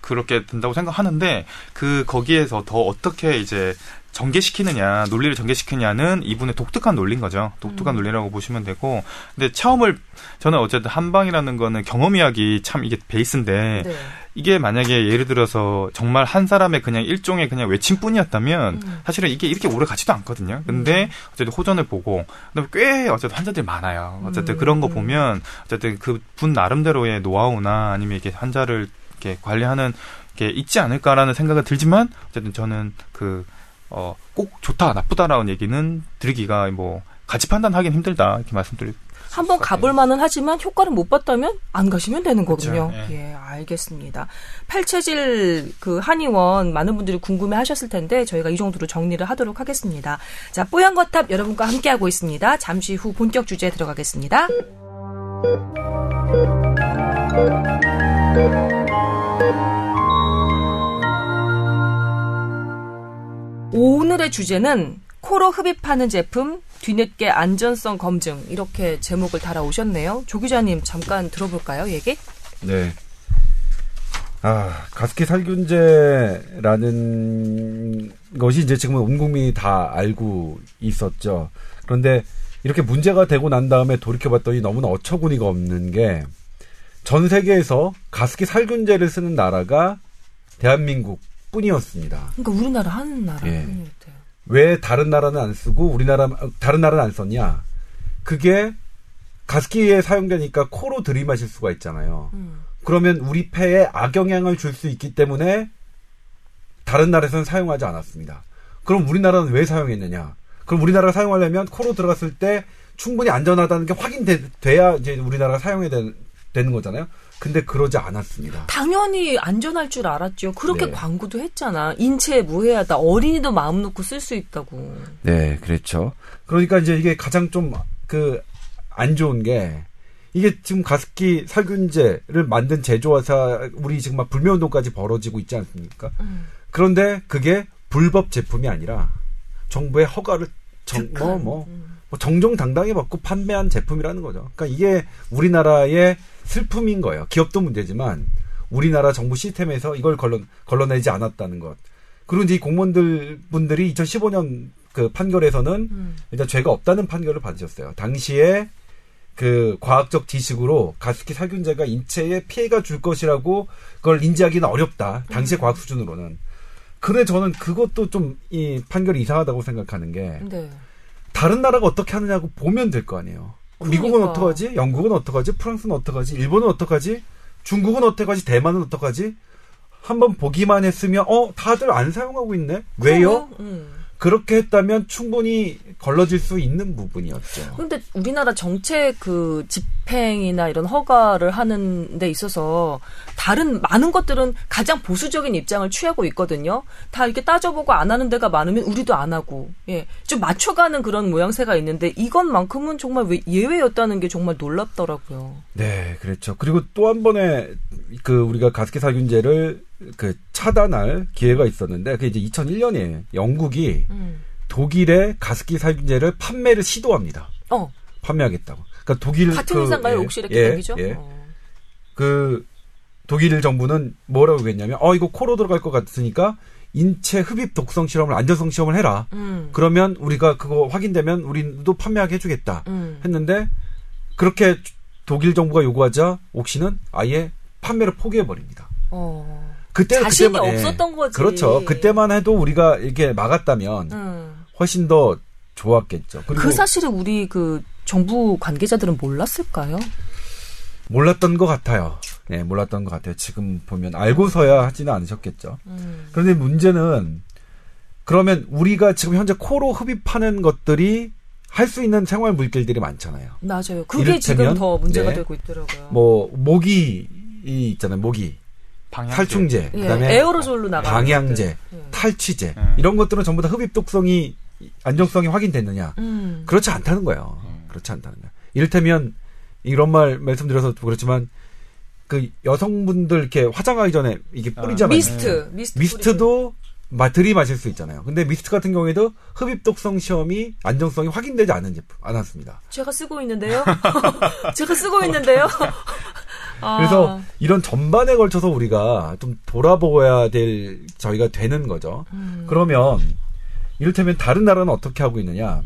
그렇게 된다고 생각하는데 그 거기에서 더 어떻게 이제 전개시키느냐, 논리를 전개시키느냐는 이분의 독특한 논리인 거죠. 독특한 음. 논리라고 보시면 되고. 근데 처음을 저는 어쨌든 한방이라는 거는 경험 이야기 참 이게 베이스인데 네. 이게 만약에 예를 들어서 정말 한 사람의 그냥 일종의 그냥 외침뿐이었다면 음. 사실은 이게 이렇게 오래 가지도 않거든요. 근데 음. 어쨌든 호전을 보고 그다음에 꽤 어쨌든 환자들이 많아요. 어쨌든 음. 그런 거 보면 어쨌든 그 분 나름대로의 노하우나 아니면 이렇게 환자를 이렇게 관리하는 게 있지 않을까라는 생각이 들지만 어쨌든 저는 그 어, 꼭 좋다, 나쁘다라는 얘기는 드리기가 뭐 같이 판단하기는 힘들다 이렇게 말씀드리고
한번 가볼 만은 하지만 효과를 못 봤다면 안 가시면 되는 거군요. 그렇죠. 예. 예, 알겠습니다. 팔체질 그 한의원 많은 분들이 궁금해 하셨을 텐데 저희가 이 정도로 정리를 하도록 하겠습니다. 자, 뽀얀거탑 여러분과 함께하고 있습니다. 잠시 후 본격 주제 들어가겠습니다. 오늘의 주제는 코로 흡입하는 제품 뒤늦게 안전성 검증 이렇게 제목을 달아오셨네요. 조 기자님 잠깐 들어볼까요, 얘기?
네. 아, 가습기 살균제라는 것이 이제 지금은 온 국민이 다 알고 있었죠. 그런데 이렇게 문제가 되고 난 다음에 돌이켜봤더니 너무나 어처구니가 없는 게 전 세계에서 가습기 살균제를 쓰는 나라가 대한민국 뿐이었습니다.
그러니까 우리나라 한 나라 예.
왜 다른 나라는 안 쓰고 우리나라 다른 나라는 안 썼냐? 그게 가습기에 사용되니까 코로 들이마실 수가 있잖아요. 음. 그러면 우리 폐에 악영향을 줄 수 있기 때문에 다른 나라에서는 사용하지 않았습니다. 그럼 우리나라는 왜 사용했느냐? 그럼 우리나라가 사용하려면 코로 들어갔을 때 충분히 안전하다는 게 확인돼야 이제 우리나라가 사용해야 되는 거잖아요. 근데 그러지 않았습니다.
당연히 안전할 줄 알았죠. 그렇게 네. 광고도 했잖아. 인체에 무해하다. 어린이도 마음 놓고 쓸 수 있다고.
네, 그렇죠. 그러니까 이제 이게 가장 좀 그 안 좋은 게 이게 지금 가습기 살균제를 만든 제조회사 우리 지금 막 불매 운동까지 벌어지고 있지 않습니까? 음. 그런데 그게 불법 제품이 아니라 정부의 허가를 정, 뭐, 뭐, 음. 뭐 정정당당히 받고 판매한 제품이라는 거죠. 그러니까 이게 우리나라의 슬픔인 거예요. 기업도 문제지만 우리나라 정부 시스템에서 이걸 걸러, 걸러내지 않았다는 것. 그리고 이제 공무원들 분들이 2015년 그 판결에서는 음. 일단 죄가 없다는 판결을 받으셨어요. 당시에 그 과학적 지식으로 가습기 살균제가 인체에 피해가 줄 것이라고 그걸 인지하기는 어렵다. 당시의 음. 과학 수준으로는. 그래 저는 그것도 좀 이 판결이 이상하다고 생각하는 게 네. 다른 나라가 어떻게 하느냐고 보면 될 거 아니에요. 그러니까. 미국은 어떡하지? 영국은 어떡하지? 프랑스는 어떡하지? 일본은 어떡하지? 중국은 어떡하지? 대만은 어떡하지? 한번 보기만 했으면 어 다들 안 사용하고 있네. 왜요? 음. 그렇게 했다면 충분히 걸러질 수 있는 부분이었죠.
그런데 우리나라 정책 그 집행이나 이런 허가를 하는 데 있어서 다른 많은 것들은 가장 보수적인 입장을 취하고 있거든요. 다 이렇게 따져보고 안 하는 데가 많으면 우리도 안 하고, 예. 좀 맞춰가는 그런 모양새가 있는데 이것만큼은 정말 예외였다는 게 정말 놀랍더라고요.
네, 그렇죠. 그리고 또 한 번에 그 우리가 가습기 살균제를 그 차단할 기회가 있었는데 그게 이제 2001년에 영국이 음. 독일의 가습기 살균제를 판매를 시도합니다. 어. 판매하겠다고. 그러니까 독일
같은 그, 회사인가요? 예, 혹시 이렇게 예? 예. 어.
그 독일 정부는 뭐라고 했냐면 어 이거 코로 들어갈 것 같으니까 인체 흡입 독성 실험을 안전성 시험을 해라. 음. 그러면 우리가 그거 확인되면 우리도 판매하게 해주겠다. 음. 했는데 그렇게 독일 정부가 요구하자 옥시는 아예 판매를 포기해 버립니다. 어.
그때 자신이 그때만, 예. 없었던 예. 거지.
그렇죠. 그때만 해도 우리가 이렇게 막았다면 음. 훨씬 더 좋았겠죠.
그 사실을 우리 그 정부 관계자들은 몰랐을까요?
몰랐던 것 같아요. 네, 몰랐던 것 같아요. 지금 보면 알고서야 하지는 않으셨겠죠. 음. 그런데 문제는 그러면 우리가 지금 현재 코로 흡입하는 것들이 할 수 있는 생활 물질들이 많잖아요.
맞아요. 그게 지금 더 문제가 네, 되고 있더라고요.
뭐 모기 있잖아요. 모기. 방향제. 탈충제, 예, 그다음에
에어로졸로 나가
방향제, 예. 탈취제 예. 이런 것들은 전부 다 흡입 독성이 안정성이 확인됐느냐? 음. 그렇지 않다는 거예요. 음. 그렇지 않다는 거예요. 이를테면 이런 말 말씀드려서 그렇지만 그 여성분들 이렇게 화장하기 전에 이게 아, 뿌리잖아요. 아,
미스트, 미스트
미스트도 마, 들이마실 수 있잖아요. 근데 미스트 같은 경우에도 흡입 독성 시험이 안정성이 확인되지 않은 제품 않았습니다.
제가 쓰고 있는데요. 제가 쓰고 있는데요.
아. 그래서 이런 전반에 걸쳐서 우리가 좀 돌아보아야 될 저희가 되는 거죠. 음. 그러면 이를테면 다른 나라는 어떻게 하고 있느냐?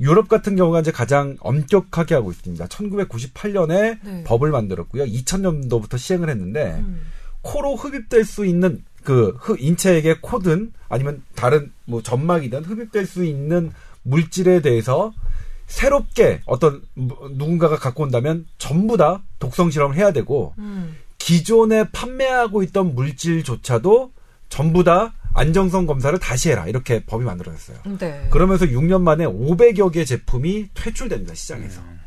유럽 같은 경우가 이제 가장 엄격하게 하고 있습니다. 1998년에 네. 법을 만들었고요. 2000년도부터 시행을 했는데 음. 코로 흡입될 수 있는 그 인체에게 코든 아니면 다른 뭐 점막이든 흡입될 수 있는 물질에 대해서 새롭게 어떤 누군가가 갖고 온다면 전부 다 독성 실험을 해야 되고 음. 기존에 판매하고 있던 물질조차도 전부 다 안정성 검사를 다시 해라 이렇게 법이 만들어졌어요. 네. 그러면서 6년 만에 500여 개 제품이 퇴출됩니다 시장에서. 음.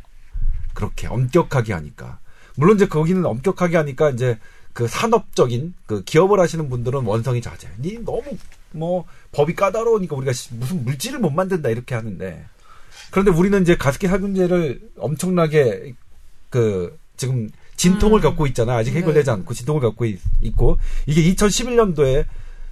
그렇게 엄격하게 하니까 물론 이제 거기는 엄격하게 하니까 이제 그 산업적인 그 기업을 하시는 분들은 원성이 잦아요. 니 너무 뭐 법이 까다로우니까 우리가 무슨 물질을 못 만든다 이렇게 하는데 그런데 우리는 이제 가습기 살균제를 엄청나게 그 지금 진통을 음. 겪고 있잖아. 아직 해결되지 네. 않고 진통을 겪고 있, 고 이게 2011년도에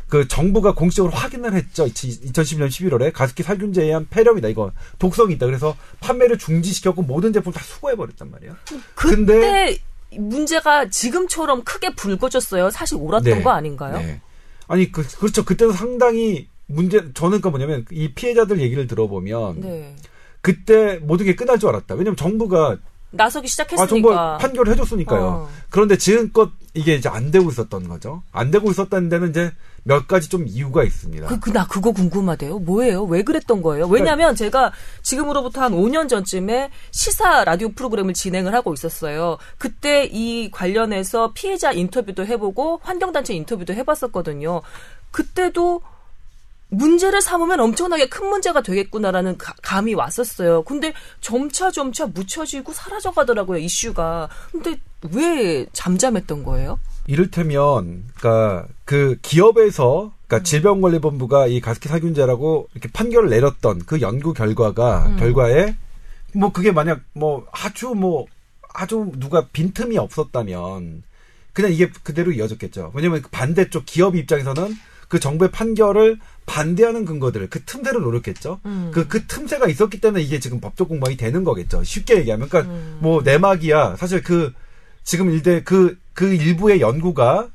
그 정부가 공식적으로 확인을 했죠. 2011년 11월에 가습기 살균제에 의한 폐렴이다. 이거 독성이 있다. 그래서 판매를 중지시켰고 모든 제품 다 수거해 버렸단 말이야.
근데 문제가 지금처럼 크게 불거졌어요. 사실 옳았던 네. 거 아닌가요? 네.
아니 그, 그렇죠. 그때는 상당히 문제 저는 그 뭐냐면 이 피해자들 얘기를 들어보면 네. 그때 모든 게 끝날 줄 알았다. 왜냐면 정부가
나서기 시작했으니까. 아, 정부가
판결을 해줬으니까요. 어. 그런데 지금껏 이게 이제 안 되고 있었던 거죠. 안 되고 있었다는 데는 이제 몇 가지 좀 이유가 있습니다.
그, 그, 나 그거 궁금하대요. 뭐예요? 왜 그랬던 거예요? 왜냐면 제가 지금으로부터 한 5년 전쯤에 시사 라디오 프로그램을 진행을 하고 있었어요. 그때 이 관련해서 피해자 인터뷰도 해보고 환경단체 인터뷰도 해봤었거든요. 그때도 문제를 삼으면 엄청나게 큰 문제가 되겠구나라는 가, 감이 왔었어요. 근데 점차 점차 묻혀지고 사라져 가더라고요, 이슈가. 근데 왜 잠잠했던 거예요?
이를테면 그러니까 그 기업에서 그러니까 음. 질병관리본부가 이 가습기 살균제라고 이렇게 판결을 내렸던 그 연구 결과가 음. 결과에 뭐 그게 만약 뭐 아주 뭐 아주 누가 빈틈이 없었다면 그냥 이게 그대로 이어졌겠죠. 왜냐면 그 반대쪽 기업 입장에서는 그 정부의 판결을 반대하는 근거들을 그 틈새를 노렸겠죠. 음. 그, 그 틈새가 있었기 때문에 이게 지금 법적 공방이 되는 거겠죠. 쉽게 얘기하면. 그러니까 음. 뭐 내막이야. 사실 그 지금 일대 그, 그 일부의 연구가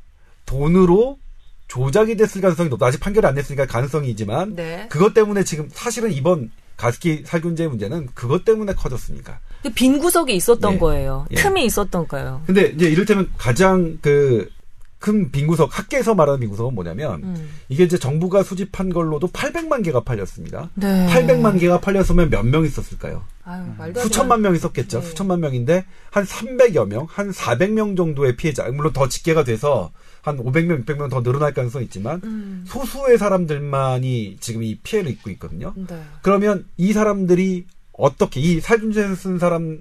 돈으로 조작이 됐을 가능성이 높다. 아직 판결이 안 됐으니까 가능성이지만 네. 그것 때문에 지금 사실은 이번 가습기 살균제 문제는 그것 때문에 커졌습니까?
빈 구석이 있었던 예. 거예요. 예. 틈이 있었던 거예요.
근데 이제 이를테면 가장 그 큰 빙구석 학계에서 말하는 빙구석은 뭐냐면 음. 이게 이제 정부가 수집한 걸로도 800만 개가 팔렸습니다. 네. 800만 개가 팔렸으면 몇 명 있었을까요? 아유, 수천만 명 있었겠죠. 네. 수천만 명인데 한 300여 명, 한 400명 정도의 피해자. 물론 더 집계가 돼서 한 500명, 600명 더 늘어날 가능성이 있지만 음. 소수의 사람들만이 지금 이 피해를 입고 있거든요. 네. 그러면 이 사람들이 어떻게 이 살균제를 쓴 사람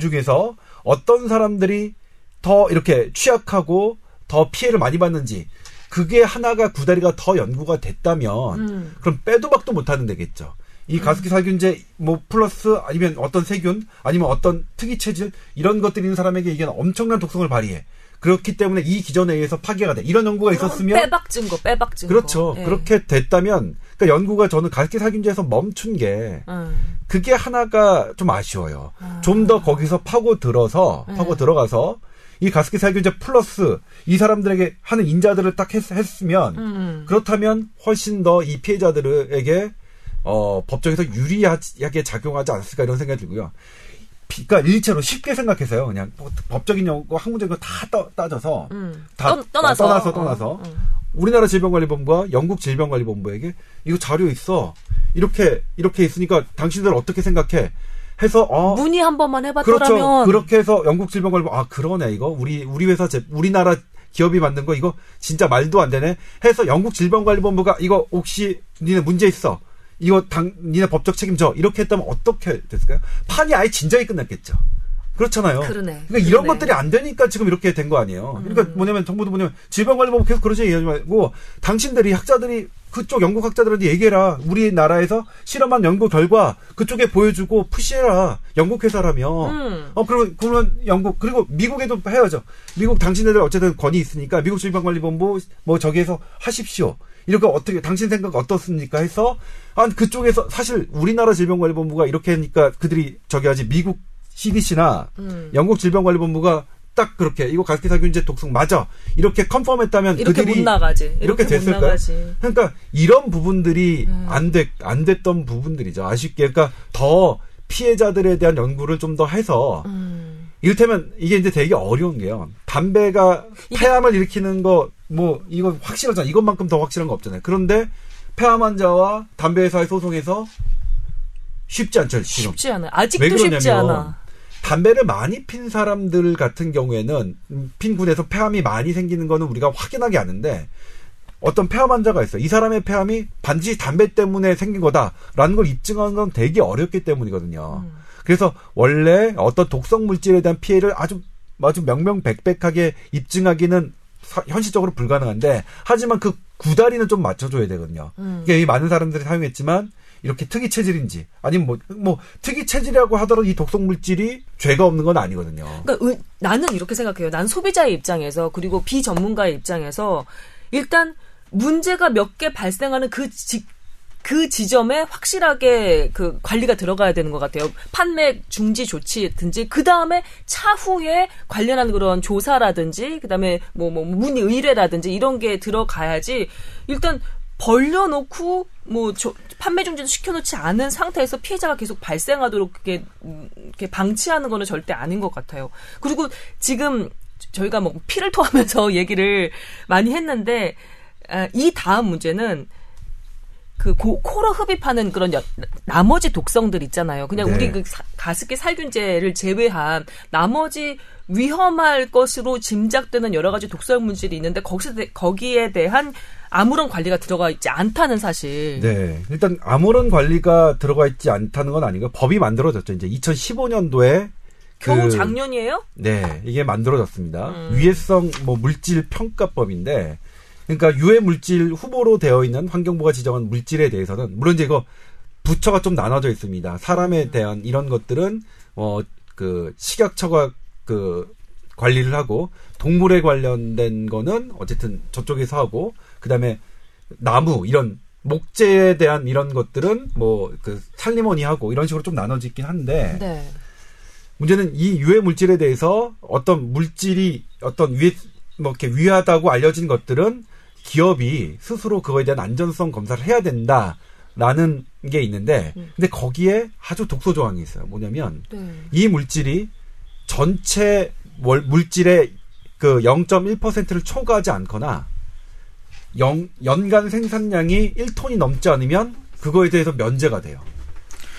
중에서 어떤 사람들이 더 이렇게 취약하고 더 피해를 많이 받는지 그게 하나가 구다리가 더 연구가 됐다면 음. 그럼 빼도 박도 못하는 되겠죠. 이 가습기 살균제 뭐 플러스 아니면 어떤 세균 아니면 어떤 특이 체질 이런 것들이 있는 사람에게 이게 엄청난 독성을 발휘해. 그렇기 때문에 이 기전에 의해서 파괴가 돼. 이런 연구가 있었으면
빼박 증거, 빼박 증거.
그렇죠. 예. 그렇게 됐다면 그러니까 연구가 저는 가습기 살균제에서 멈춘 게 음. 그게 하나가 좀 아쉬워요. 아. 좀더 거기서 파고 들어서 파고 예. 들어가서 이 가습기 살균제 플러스 이 사람들에게 하는 인자들을 딱 했, 으면 음. 그렇다면 훨씬 더 이 피해자들에게 어, 법정에서 유리하게 작용하지 않았을까 이런 생각이 들고요. 그러니까 일체로 쉽게 생각해서요. 그냥 뭐 법적인 용어, 학문적인 거다 따져서 음. 다 떠, 나서 떠나서 떠나서 어, 어. 우리나라 질병관리본부와 영국 질병관리본부에게 이거 자료 있어. 이렇게 이렇게 있으니까 당신들 어떻게 생각해? 해서 어
문의 한 번만 해봤더라면 그렇죠.
그렇게 해서 영국 질병관리본 아 그러네 이거 우리 우리 회사 제 우리나라 기업이 만든 거 이거 진짜 말도 안 되네 해서 영국 질병관리본부가 이거 혹시 니네 문제 있어 이거 당 니네 법적 책임져 이렇게 했다면 어떻게 됐을까요? 판이 아예 진작에 끝났겠죠. 그렇잖아요.
그러네.
그러니까 이런 그러네. 것들이 안 되니까 지금 이렇게 된 거 아니에요. 그러니까 음. 뭐냐면 정부도 뭐냐면 질병관리본부 계속 그러지 얘기하지 말고 당신들이 학자들이 그쪽 영국 학자들한테 얘기해라. 우리나라에서 실험한 연구 결과 그쪽에 보여주고 푸시해라. 영국 회사라며. 음. 어 그러면 그러면 영국 그리고 미국에도 해야죠. 미국 당신네들 어쨌든 권위 있으니까 미국 질병관리본부 뭐 저기에서 하십시오. 이렇게 어떻게 당신 생각 어떻습니까? 해서 아 그쪽에서 사실 우리나라 질병관리본부가 이렇게 하니까 그들이 저기 하지 미국 CDC나 음. 영국 질병관리본부가 딱 그렇게 이거 가습기 살균제 독성 맞아. 이렇게 컨펌했다면
이렇게 못 나가지.
이렇게, 이렇게 됐을까요? 그러니까 이런 부분들이 음. 안됐안 안 됐던 부분들이죠. 아쉽게. 그러니까 더 피해자들에 대한 연구를 좀 더 해서 음. 이를테면 이게 이제 되게 어려운 게요. 담배가 폐암을 일으키는 거 뭐 이거 확실하잖아. 이것만큼 더 확실한 거 없잖아요. 그런데 폐암 환자와 담배 회사의 소송에서 쉽지 않죠 지금.
쉽지 않아 아직도 쉽지 않아
담배를 많이 핀 사람들 같은 경우에는 핀 군에서 폐암이 많이 생기는 거는 우리가 확인하기 아는데 어떤 폐암 환자가 있어. 이 사람의 폐암이 반드시 담배 때문에 생긴 거다라는 걸 입증하는 건 되게 어렵기 때문이거든요. 음. 그래서 원래 어떤 독성 물질에 대한 피해를 아주 아주 명명백백하게 입증하기는 현실적으로 불가능한데 하지만 그 구다리는 좀 맞춰줘야 되거든요. 음. 이게 많은 사람들이 사용했지만 이렇게 특이 체질인지 아니면 뭐, 뭐 특이 체질이라고 하더라도 이 독성 물질이 죄가 없는 건 아니거든요.
그러니까 의, 나는 이렇게 생각해요. 난 소비자의 입장에서 그리고 비전문가의 입장에서 일단 문제가 몇 개 발생하는 그 직, 그 지점에 확실하게 그 관리가 들어가야 되는 것 같아요. 판매 중지 조치든지 그 다음에 차후에 관련한 그런 조사라든지 그 다음에 뭐, 뭐 문의 의뢰라든지 이런 게 들어가야지 일단 벌려놓고 뭐 저, 판매 중지도 시켜놓지 않은 상태에서 피해자가 계속 발생하도록 그게 이렇게 방치하는 거는 절대 아닌 것 같아요. 그리고 지금 저희가 뭐 피를 토하면서 얘기를 많이 했는데 아, 이 다음 문제는 그 고, 코로 흡입하는 그런 여, 나머지 독성들 있잖아요. 그냥 네. 우리 그 사, 가습기 살균제를 제외한 나머지 위험할 것으로 짐작되는 여러 가지 독성 물질이 있는데 거기서 거기에 대한 아무런 관리가 들어가 있지 않다는 사실.
네. 일단 아무런 관리가 들어가 있지 않다는 건 아니고 법이 만들어졌죠. 이제 2015년도에
겨우 그, 작년이에요?
네, 이게 만들어졌습니다. 음. 유해성 뭐 물질 평가법인데, 그러니까 유해 물질 후보로 되어 있는 환경부가 지정한 물질에 대해서는 물론 이제 이거 부처가 좀 나눠져 있습니다. 사람에 음. 대한 이런 것들은 어 그 식약처가 그 관리를 하고 동물에 관련된 거는 어쨌든 저쪽에서 하고 그다음에 나무 이런 목재에 대한 이런 것들은 뭐 그 살리머니 하고 이런 식으로 좀 나눠지긴 한데 네. 문제는 이 유해 물질에 대해서 어떤 물질이 어떤 위해 뭐 이렇게 위하다고 알려진 것들은 기업이 스스로 그거에 대한 안전성 검사를 해야 된다라는 게 있는데 음. 근데 거기에 아주 독소 조항이 있어요. 뭐냐면 네. 이 물질이 전체 물질의 그 0.1%를 초과하지 않거나 영, 연간 생산량이 1톤이 넘지 않으면 그거에 대해서 면제가 돼요.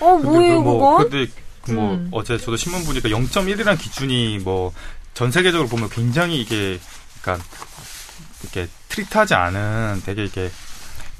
어, 뭐예요, 뭐, 그거?
근데 뭐 음. 어제 저도 신문 보니까 0.1이라는 기준이 뭐 전 세계적으로 보면 굉장히 이게 그러니까 이렇게 트리트하지 않은 되게 이게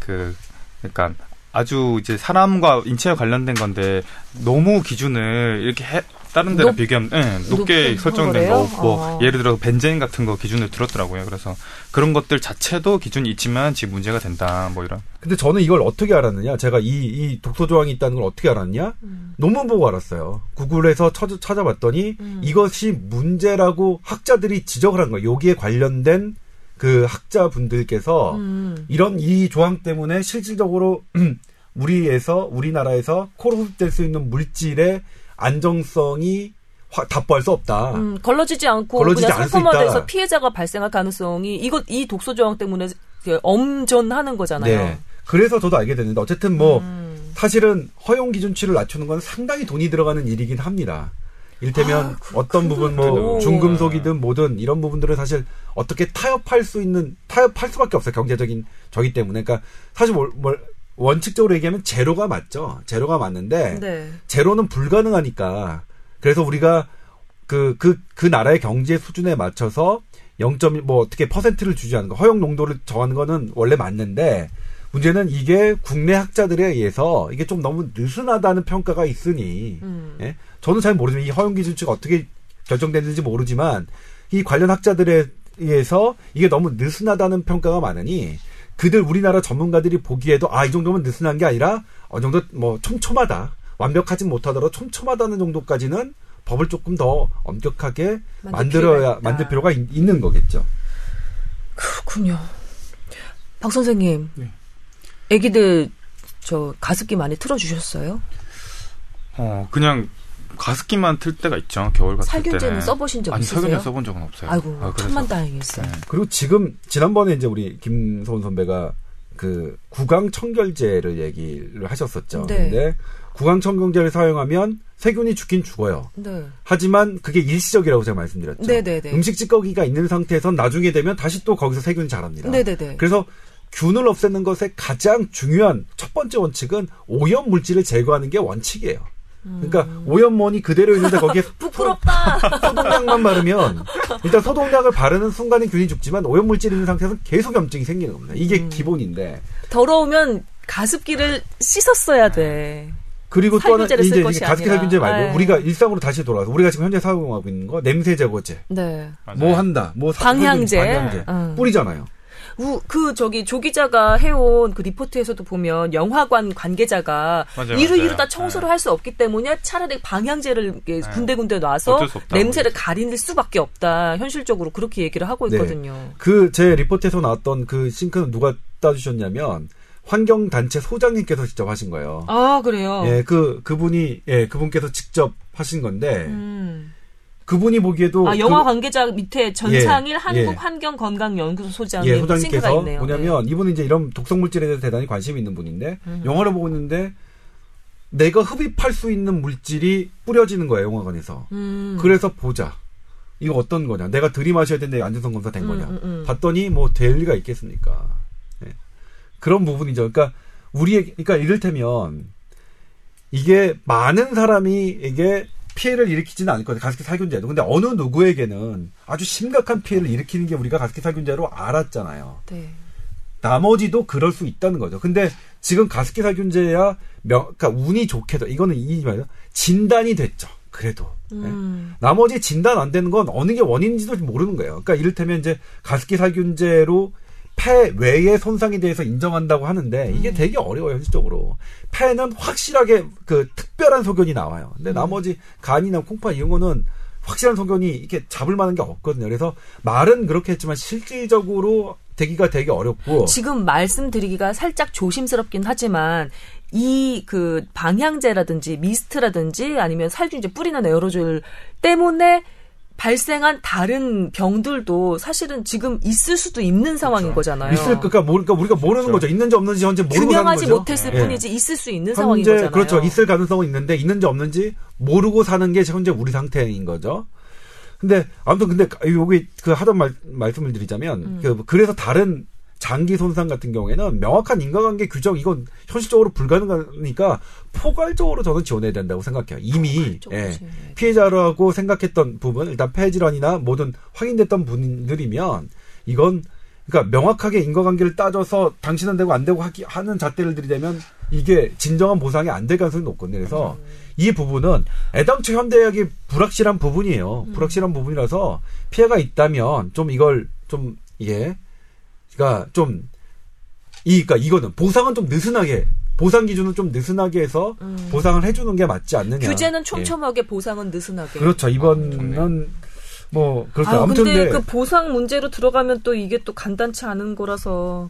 그 그러니까 아주 이제 사람과 인체와 관련된 건데 너무 기준을 이렇게 해, 다른 데랑 높, 비교하면 네, 높게 설정된 거, 뭐 어. 예를 들어 벤젠 같은 거 기준을 들었더라고요. 그래서 그런 것들 자체도 기준이 있지만 지금 문제가 된다, 뭐 이런.
근데 저는 이걸 어떻게 알았느냐? 제가 이, 이 독소 조항이 있다는 걸 어떻게 알았냐? 음. 논문 보고 알았어요. 구글에서 찾아, 찾아봤더니 음. 이것이 문제라고 학자들이 지적을 한 거예요. 여기에 관련된 그 학자분들께서 음. 이런 이 조항 때문에 실질적으로 우리에서 우리나라에서 코로 흡입될 수 있는 물질의 안정성이 답보할 수 없다. 음,
걸러지지 않고 걸러지지 그냥 상품화돼서 피해자가 발생할 가능성이 이것 이 독소 저항 때문에 엄전하는 거잖아요. 네.
그래서 저도 알게 됐는데 어쨌든 뭐 음. 사실은 허용 기준치를 낮추는 건 상당히 돈이 들어가는 일이긴 합니다. 일테면 아, 그, 어떤 부분 뭐 중금속이든 뭐든 이런 부분들은 사실 어떻게 타협할 수 있는 타협할 수밖에 없어요 경제적인 저기 때문에 그러니까 사실 뭘, 뭘 원칙적으로 얘기하면 제로가 맞죠. 제로가 맞는데 네. 제로는 불가능하니까 그래서 우리가 그 그그 그 나라의 경제 수준에 맞춰서 0.1뭐 어떻게 퍼센트를 주지 않는 거 허용 농도를 정하는 거는 원래 맞는데 문제는 이게 국내 학자들에 의해서 이게 좀 너무 느슨하다는 평가가 있으니 음. 예? 저는 잘 모르지만 이 허용 기준치가 어떻게 결정됐는지 모르지만 이 관련 학자들에 의해서 이게 너무 느슨하다는 평가가 많으니 그들 우리나라 전문가들이 보기에도 아 이 정도면 느슨한 게 아니라 어느 정도 뭐 촘촘하다 완벽하진 못하더라도 촘촘하다는 정도까지는 법을 조금 더 엄격하게 만들어야 만들 필요가 있, 는 거겠죠.
그렇군요. 박 선생님, 네. 아기들 저 가습기 많이 틀어주셨어요?
어 그냥 가습기만 틀 때가 있죠. 겨울 같은
살균제는 때는. 써보신 적
아니,
있으세요?
살균제 써본 적은 없어요.
아이고 아, 천만 다행이었어요. 네.
그리고 지금 지난번에 이제 우리 김소은 선배가 그 구강 청결제를 얘기를 하셨었죠. 네. 근데 구강 청결제를 사용하면 세균이 죽긴 죽어요. 네. 하지만 그게 일시적이라고 제가 말씀드렸죠. 네네네. 네, 네. 음식 찌꺼기가 있는 상태에서 나중에 되면 다시 또 거기서 세균이 자랍니다. 네네네. 네, 그래서 균을 없애는 것의 가장 중요한 첫 번째 원칙은 오염 물질을 제거하는 게 원칙이에요. 그러니까 음. 오염원이 그대로 있는데 거기에
부끄럽다.
소독약만 바르면 일단 소독약을 바르는 순간에 균이 죽지만 오염 물질 있는 상태에서 계속 염증이 생기는 겁니다. 이게 음. 기본인데
더러우면 가습기를 씻었어야 돼.
그리고 또 하나 이제 가습기 살균제 말고 에이. 네. 우리가 일상으로 다시 돌아와서 우리가 지금 현재 사용하고 있는 거 냄새 제거제. 네. 뭐 한다. 뭐
방향제.
방향제. 음. 뿌리잖아요.
우, 그 저기 조 기자가 해온 그 리포트에서도 보면 영화관 관계자가 맞아요, 이루 이루 다 청소를 네. 할수 없기 때문에 차라리 방향제를 네. 군데군데 놔서 냄새를 가릴 수밖에 없다. 현실적으로 그렇게 얘기를 하고 네. 있거든요. 네.
그 그제 리포트에서 나왔던 그 싱크는 누가 따주셨냐면 환경단체 소장님께서 직접 하신 거예요.
아, 그래요?
예, 그, 그분이, 예, 그분께서 직접 하신 건데, 음. 그분이 보기에도
아 영화 그, 관계자 밑에 전창일 예, 한국 예. 환경 건강 연구소 소장님
예, 소장님께서 뭐냐면 네. 이분은 이제 이런 독성 물질에 대해서 대단히 관심이 있는 분인데 음. 영화를 보고 있는데 내가 흡입할 수 있는 물질이 뿌려지는 거예요 영화관에서. 음. 그래서 보자. 이거 어떤 거냐? 내가 들이마셔야 되는데 안전성 검사 된 음, 거냐? 음, 음. 봤더니 뭐 될 리가 있겠습니까? 네. 그런 부분이죠. 그러니까 우리의 그러니까 이를테면 이게 많은 사람이 이게 피해를 일으키지는 않을 거예요. 가습기 살균제도. 근데 어느 누구에게는 아주 심각한 피해를 일으키는 게 우리가 가습기 살균제로 알았잖아요. 네. 나머지도 그럴 수 있다는 거죠. 근데 지금 가습기 살균제야 명, 그러니까 운이 좋게도 이거는 이 말이야 진단이 됐죠. 그래도 네. 음. 네? 나머지 진단 안 되는 건 어느 게 원인인지도 모르는 거예요. 그러니까 이를테면 이제 가습기 살균제로 폐 외의 손상에 대해서 인정한다고 하는데 이게 음. 되게 어려워요 현실적으로 폐는 확실하게 그 특별한 소견이 나와요 근데 음. 나머지 간이나 콩팥 이런 거는 확실한 소견이 이렇게 잡을 만한 게 없거든요 그래서 말은 그렇게 했지만 실질적으로 되기가 되게 어렵고
지금 말씀드리기가 살짝 조심스럽긴 하지만 이 그 방향제라든지 미스트라든지 아니면 살균제 뿌리는 에어로졸 때문에 발생한 다른 병들도 사실은 지금 있을 수도 있는 상황인 그렇죠. 거잖아요.
있을 그러니까 모르니까 우리가 모르는 그렇죠. 거죠. 있는지 없는지 현재 모르고
규명하지 못했을 네. 뿐이지 있을 수 있는 상황인 거잖아요.
그렇죠. 있을 가능성은 있는데 있는지 없는지 모르고 사는 게 현재 우리 상태인 거죠. 근데 아무튼 근데 여기 그 하던 말 말씀을 드리자면 음. 그 그래서 다른 장기 손상 같은 경우에는 명확한 인과관계 규정 이건 현실적으로 불가능하니까 포괄적으로 저는 지원해야 된다고 생각해요. 이미 예, 피해자라고 생각했던 부분 일단 폐질환이나 모든 확인됐던 분들이면 이건 그러니까 명확하게 인과관계를 따져서 당신은 되고 안 되고 하는 잣대를 들이대면 이게 진정한 보상이 안 될 가능성이 높거든요. 그래서 음. 이 부분은 애당초 현대의학이 불확실한 부분이에요. 음. 불확실한 부분이라서 피해가 있다면 좀 이걸 좀 이게 그러니까 좀 이, 그러니까 이거는 보상은 좀 느슨하게 보상 기준은 좀 느슨하게 해서 음. 보상을 해주는 게 맞지 않느냐.
규제는 촘촘하게 예. 보상은 느슨하게.
그렇죠. 이번은 아, 뭐 그렇죠. 아,
아무튼 근데 그 보상 문제로 들어가면 또 이게 또 간단치 않은 거라서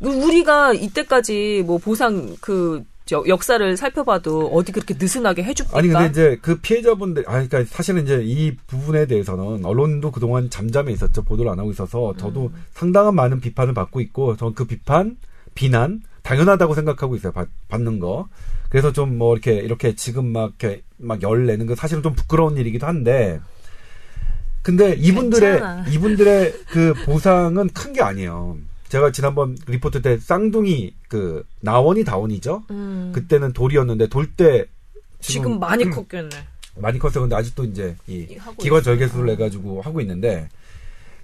우리가 이때까지 뭐 보상 그 역사를 살펴봐도 어디 그렇게 느슨하게 해줍니까?
아니 근데 이제 그 피해자분들 아니 그러니까 사실은 이제 이 부분에 대해서는 언론도 그동안 잠잠해 있었죠 보도를 안 하고 있어서 저도 음. 상당한 많은 비판을 받고 있고 저는 그 비판 비난 당연하다고 생각하고 있어요 받, 받는 거 그래서 좀 뭐 이렇게 이렇게 지금 막 이렇게 막 열 내는 거 사실은 좀 부끄러운 일이기도 한데 근데 이분들의 괜찮아. 이분들의 그 보상은 큰 게 아니에요. 제가 지난번 리포트 때 쌍둥이 그 나원이 다원이죠. 음. 그때는 돌이었는데 돌 때
지금, 지금, 많이 음, 컸겠네.
많이 컸어요. 근데 아직도 이제 이 기관 절개술을 해가지고 하고 있는데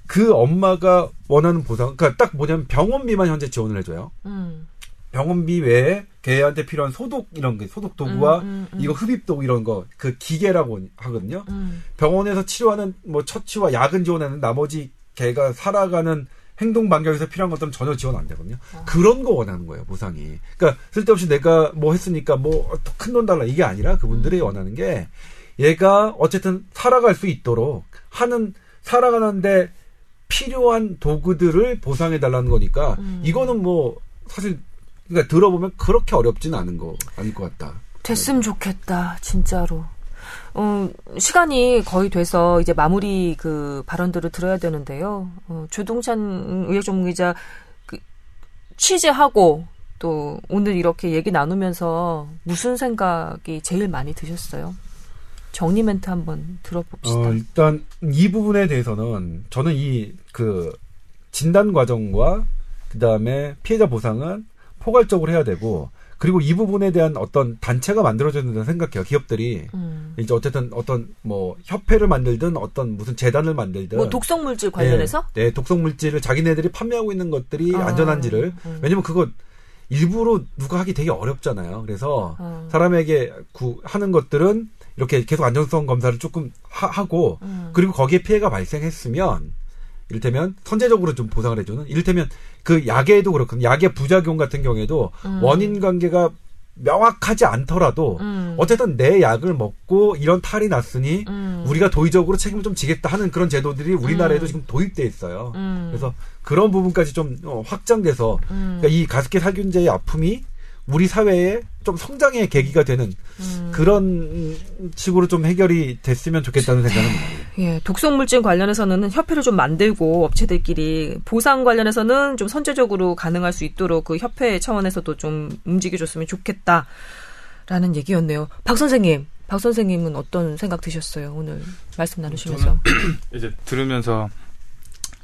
그 엄마가 원하는 보상, 그러니까 딱 뭐냐면 병원비만 현재 지원을 해줘요. 음. 병원비 외에 걔한테 필요한 소독 이런 게 소독 도구와 음, 음, 음. 이거 흡입 도구 이런 거 그 기계라고 하거든요. 음. 병원에서 치료하는 뭐 처치와 약은 지원하는 나머지 걔가 살아가는 행동 반경에서 필요한 것들은 전혀 지원 안 되거든요. 아. 그런 거 원하는 거예요, 보상이. 그러니까 쓸데없이 내가 뭐 했으니까 뭐 큰 돈 달라 이게 아니라 그분들이 음. 원하는 게 얘가 어쨌든 살아갈 수 있도록 하는 살아가는데 필요한 도구들을 보상해 달라는 거니까 음. 이거는 뭐 사실 그러니까 들어보면 그렇게 어렵지는 않은 거 아닐 것 같다.
됐으면 좋겠다, 진짜로. 어, 시간이 거의 돼서 이제 마무리 그 발언들을 들어야 되는데요. 어, 조동찬 의학전문기자 그 취재하고 또 오늘 이렇게 얘기 나누면서 무슨 생각이 제일 많이 드셨어요? 정리 멘트 한번 들어봅시다.
어, 일단 이 부분에 대해서는 저는 이 그 진단 과정과 그 다음에 피해자 보상은 포괄적으로 해야 되고 그리고 이 부분에 대한 어떤 단체가 만들어져야 된다고 생각해요. 기업들이 음. 이제 어쨌든 어떤 뭐 협회를 만들든 어떤 무슨 재단을 만들든
뭐 독성 물질 관련해서
네, 네 독성 물질을 자기네들이 판매하고 있는 것들이 아. 안전한지를 음. 왜냐면 그거 일부러 누가 하기 되게 어렵잖아요. 그래서 어. 사람에게 구, 하는 것들은 이렇게 계속 안전성 검사를 조금 하, 고 음. 그리고 거기에 피해가 발생했으면 이를테면 선제적으로 좀 보상을 해주는 이를테면 그 약에도 그렇거든요. 약의 부작용 같은 경우에도 음. 원인 관계가 명확하지 않더라도 음. 어쨌든 내 약을 먹고 이런 탈이 났으니 음. 우리가 도의적으로 책임을 좀 지겠다 하는 그런 제도들이 우리나라에도 음. 지금 도입돼 있어요. 음. 그래서 그런 부분까지 좀 어, 확장돼서 음. 그러니까 이 가습기 살균제의 아픔이 우리 사회에 좀 성장의 계기가 되는 음. 그런 식으로 좀 해결이 됐으면 좋겠다는 생각은
예, 독성물질 관련해서는 협회를 좀 만들고 업체들끼리 보상 관련해서는 좀 선제적으로 가능할 수 있도록 그 협회 차원에서도 좀 움직여줬으면 좋겠다라는 얘기였네요. 박 선생님, 박 선생님은 어떤 생각 드셨어요 오늘 말씀 나누시면서?
이제 들으면서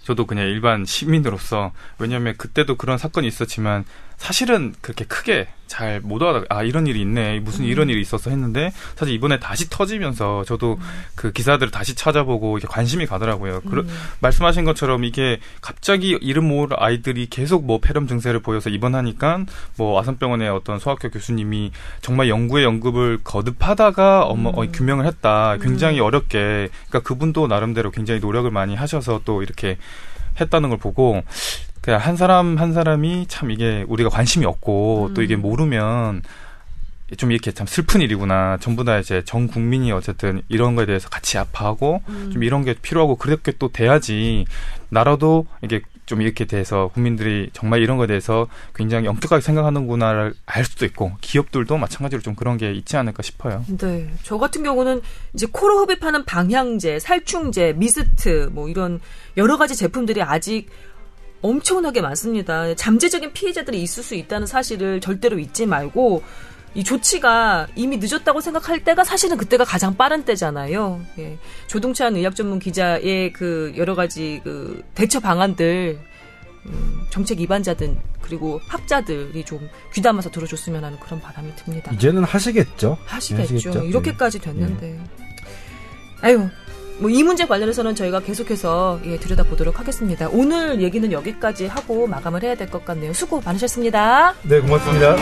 저도 그냥 일반 시민으로서 왜냐하면 그때도 그런 사건이 있었지만 사실은 그렇게 크게 잘 못 알아 아 이런 일이 있네 무슨 음. 이런 일이 있었어 했는데 사실 이번에 다시 터지면서 저도 음. 그 기사들을 다시 찾아보고 이게 관심이 가더라고요. 음. 그러, 말씀하신 것처럼 이게 갑자기 이름 모을 아이들이 계속 뭐 폐렴 증세를 보여서 입원하니까 뭐 아산병원의 어떤 소아과 교수님이 정말 연구에 연급을 거듭하다가 어머 어, 규명을 했다. 굉장히 음. 어렵게 그러니까 그분도 나름대로 굉장히 노력을 많이 하셔서 또 이렇게 했다는 걸 보고 그냥 한 사람 한 사람이 참 이게 우리가 관심이 없고 음. 또 이게 모르면 좀 이렇게 참 슬픈 일이구나. 전부 다 이제 전 국민이 어쨌든 이런 거에 대해서 같이 아파하고 음. 좀 이런 게 필요하고 그렇게 또 돼야지 나라도 이게 좀 이렇게 돼서 국민들이 정말 이런 거에 대해서 굉장히 엄격하게 생각하는구나를 알 수도 있고 기업들도 마찬가지로 좀 그런 게 있지 않을까 싶어요.
네. 저 같은 경우는 이제 코로 흡입하는 방향제, 살충제, 미스트 뭐 이런 여러 가지 제품들이 아직 엄청나게 많습니다. 잠재적인 피해자들이 있을 수 있다는 사실을 절대로 잊지 말고 이 조치가 이미 늦었다고 생각할 때가 사실은 그때가 가장 빠른 때잖아요. 예. 조동찬 의학 전문 기자의 그 여러 가지 그 대처 방안들 음, 정책 입안자든 그리고 학자들이 좀 귀담아서 들어줬으면 하는 그런 바람이 듭니다.
이제는 하시겠죠.
하시겠죠. 하시겠죠? 이렇게까지 예. 됐는데. 예. 아유, 뭐 이 문제 관련해서는 저희가 계속해서 예, 들여다보도록 하겠습니다. 오늘 얘기는 여기까지 하고 마감을 해야 될 것 같네요. 수고 많으셨습니다.
네, 고맙습니다.